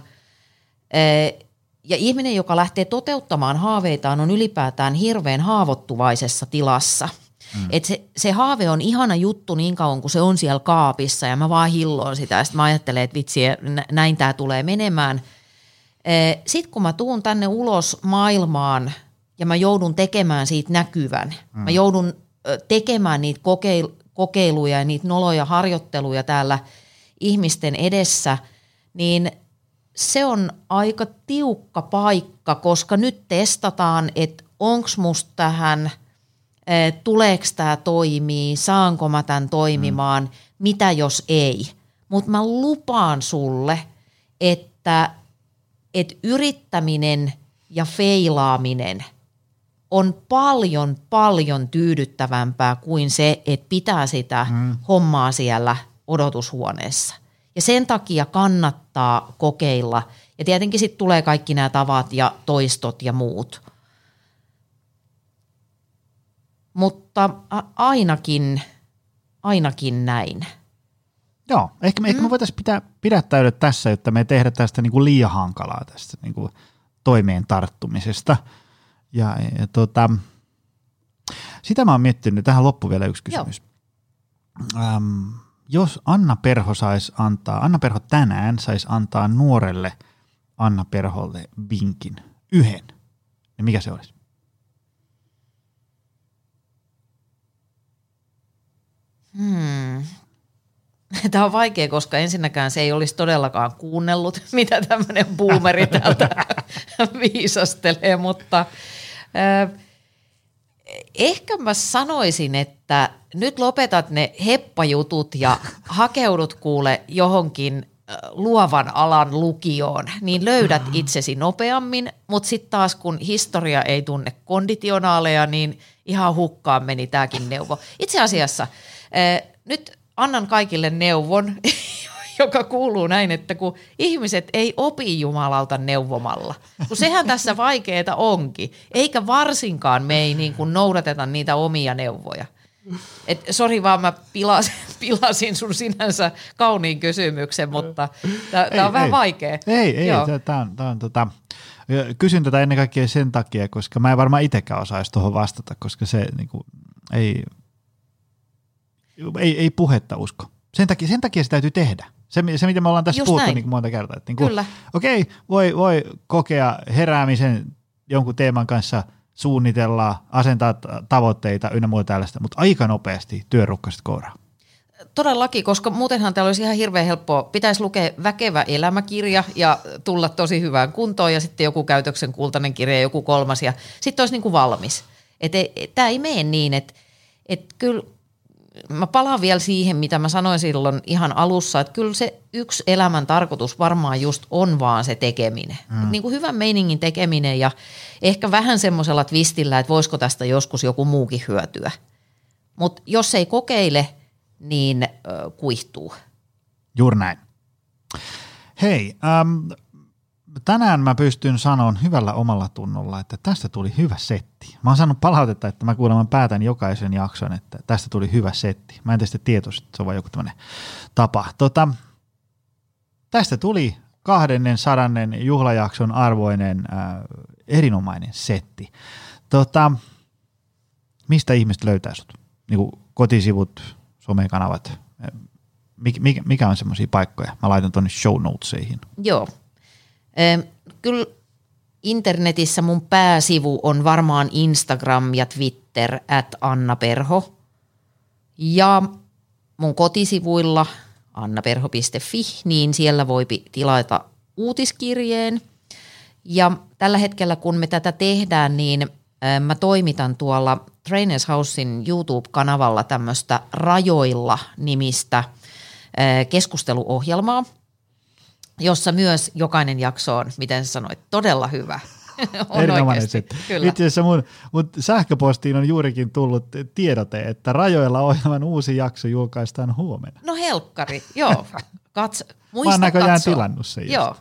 Ja ihminen, joka lähtee toteuttamaan haaveitaan, on ylipäätään hirveän haavoittuvaisessa tilassa. Mm. Et se, se haave on ihana juttu niin kauan, kun se on siellä kaapissa ja mä vaan hilloon sitä. Ja sitten mä ajattelen, että vitsi, näin tämä tulee menemään – Sitten kun mä tuun tänne ulos maailmaan ja mä joudun tekemään siitä näkyvän, mm. mä joudun tekemään niitä kokeiluja ja niitä noloja harjoitteluja täällä ihmisten edessä, niin se on aika tiukka paikka, koska nyt testataan, että onko musta tähän, tuleeko tämä toimii, saanko mä tämän toimimaan, mm. mitä jos ei. Mutta mä lupaan sulle, että että yrittäminen ja feilaaminen on paljon, paljon tyydyttävämpää kuin se, että pitää sitä mm. hommaa siellä odotushuoneessa. Ja sen takia kannattaa kokeilla. Ja tietenkin sitten tulee kaikki nämä tavat ja toistot ja muut. Mutta ainakin, ainakin näin. Joo, ehkä me, mm. ehkä me mm. voitaisiin pitää, pidättäydyä tässä, että me ei tehdä tästä niin kuin liian hankalaa tästä niin kuin toimeen tarttumisesta. Ja, ja tota, sitä mä oon miettinyt, tähän loppu vielä yksi kysymys. Ähm, jos Anna Perho saisi antaa, Anna Perho tänään saisi antaa nuorelle Anna Perholle vinkin, yhden, niin mikä se olisi? Hmm. Tämä on vaikea, koska ensinnäkään se ei olisi todellakaan kuunnellut, mitä tämmöinen boomeri täältä viisastelee, mutta ehkä mä sanoisin, että nyt lopetat ne heppajutut ja hakeudut kuule johonkin luovan alan lukioon, niin löydät itsesi nopeammin, mutta sitten taas kun historia ei tunne konditionaaleja, niin ihan hukkaan meni tämäkin neuvo. Itse asiassa nyt annan kaikille neuvon, joka kuuluu näin, että kun ihmiset ei opi Jumalalta neuvomalla, kun sehän tässä vaikeeta onkin, eikä varsinkaan me ei niin kuin noudateta niitä omia neuvoja. Et, sori vaan mä pilasin, pilasin sun sinänsä kauniin kysymyksen, mutta tämä on vähän ei. vaikea. Ei, ei, tämä on, tää on tota, kysyn tätä ennen kaikkea sen takia, koska mä en varmaan itsekään osaisi tuohon vastata, koska se niin kuin, ei, ei, ei puhetta usko. Sen takia, sen takia se täytyy tehdä. Se, se mitä me ollaan tässä Just puhuttu niin monta kertaa. Että niin kuin, Kyllä. Okei, okay, voi, voi kokea heräämisen jonkun teeman kanssa, suunnitella, asentaa tavoitteita ynnä muuta tällaista, mutta aika nopeasti työrukkaset kouraa. Todellakin, koska muutenhan täällä olisi ihan hirveän helppoa. Pitäisi lukea väkevä elämäkirja ja tulla tosi hyvään kuntoon ja sitten joku käytöksen kultainen kirja ja joku kolmas ja sitten olisi niin kuin valmis. Tämä ei mene niin, että et kyllä mä palaan vielä siihen, mitä mä sanoin silloin ihan alussa, että kyllä se yksi elämän tarkoitus varmaan just on vaan se tekeminen. Mm. Niin kuin hyvän meiningin tekeminen ja ehkä vähän semmoisella twistillä, että voisiko tästä joskus joku muukin hyötyä. Mutta jos ei kokeile, niin äh, kuihtuu. Juuri näin. Hei, ähm, tänään mä pystyn sanomaan hyvällä omalla tunnolla, että tästä tuli hyvä setti. Mä oon saanut palautetta, että mä kuulemma päätän jokaisen jakson, että tästä tuli hyvä setti. Mä en tietysti tietoisesti, se on vain joku tämmöinen tapa. Tota, tästä tuli kahdennen sadannen juhlajakson arvoinen äh, erinomainen setti. Tota, mistä ihmiset löytää sut? Niin kotisivut, somekanavat, mikä, mikä on semmoisia paikkoja? Mä laitan tuonne show notesihin. Joo, Kyllä internetissä mun pääsivu on varmaan Instagram ja Twitter at Anna Perho. Ja mun kotisivuilla annaperho.fi, niin siellä voi tilata uutiskirjeen. Ja tällä hetkellä, kun me tätä tehdään, niin mä toimitan tuolla Trainers Housein YouTube-kanavalla tämmöistä Rajoilla nimistä keskusteluohjelmaa – jossa myös jokainen jakso on, miten sanoit, todella hyvä. on Erinomainen Kyllä. Itse asiassa mun, mun sähköpostiin on juurikin tullut tiedote, että Rajoilla ohjelman uusi jakso julkaistaan huomenna. No helkkari, joo. Kats, muista Mä oon näköjään tilannut sen. Joo.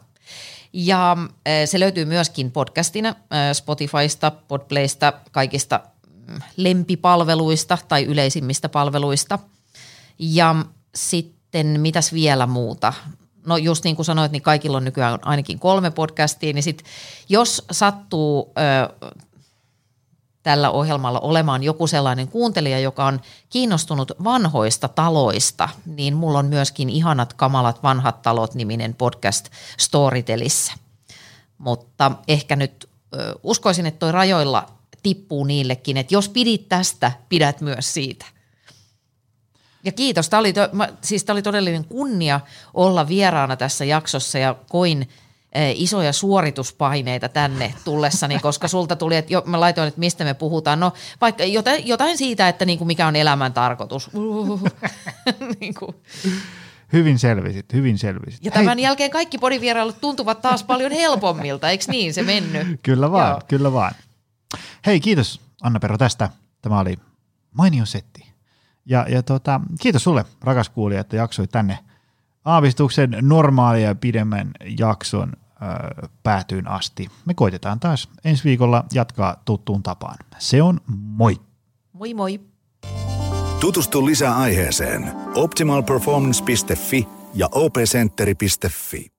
Ja se löytyy myöskin podcastina Spotifysta, Podplaysta, kaikista mm, lempipalveluista tai yleisimmistä palveluista. Ja sitten mitäs vielä muuta? No just niin kuin sanoit, niin kaikilla on nykyään ainakin kolme podcastia, niin sit jos sattuu ö, tällä ohjelmalla olemaan joku sellainen kuuntelija, joka on kiinnostunut vanhoista taloista, niin mulla on myöskin Ihanat kamalat vanhat talot niminen podcast Storytelissä. Mutta ehkä nyt ö, uskoisin, että toi rajoilla tippuu niillekin, että jos pidit tästä, pidät myös siitä. Ja kiitos. Tämä oli, to, mä, siis tämä oli todellinen kunnia olla vieraana tässä jaksossa ja koin eh, isoja suorituspaineita tänne tullessani, koska sulta tuli, että jo, mä laitoin, että mistä me puhutaan. No vaikka jotain, jotain siitä, että niin kuin mikä on elämän tarkoitus. niin kuin. Hyvin selvisit, hyvin selvisit. Ja tämän Hei. jälkeen kaikki podivierailut tuntuvat taas paljon helpommilta, eikö niin se mennyt? Kyllä vaan, Joo. kyllä vaan. Hei, kiitos Anna Perro tästä. Tämä oli mainio setti. Ja, ja tota, kiitos sulle, rakas kuulija, että jaksoit tänne aavistuksen normaalia ja pidemmän jakson ö, päätyyn asti. Me koitetaan taas ensi viikolla jatkaa tuttuun tapaan. Se on moi! Moi moi! Tutustu lisää aiheeseen optimalperformance.fi ja opcenteri.fi.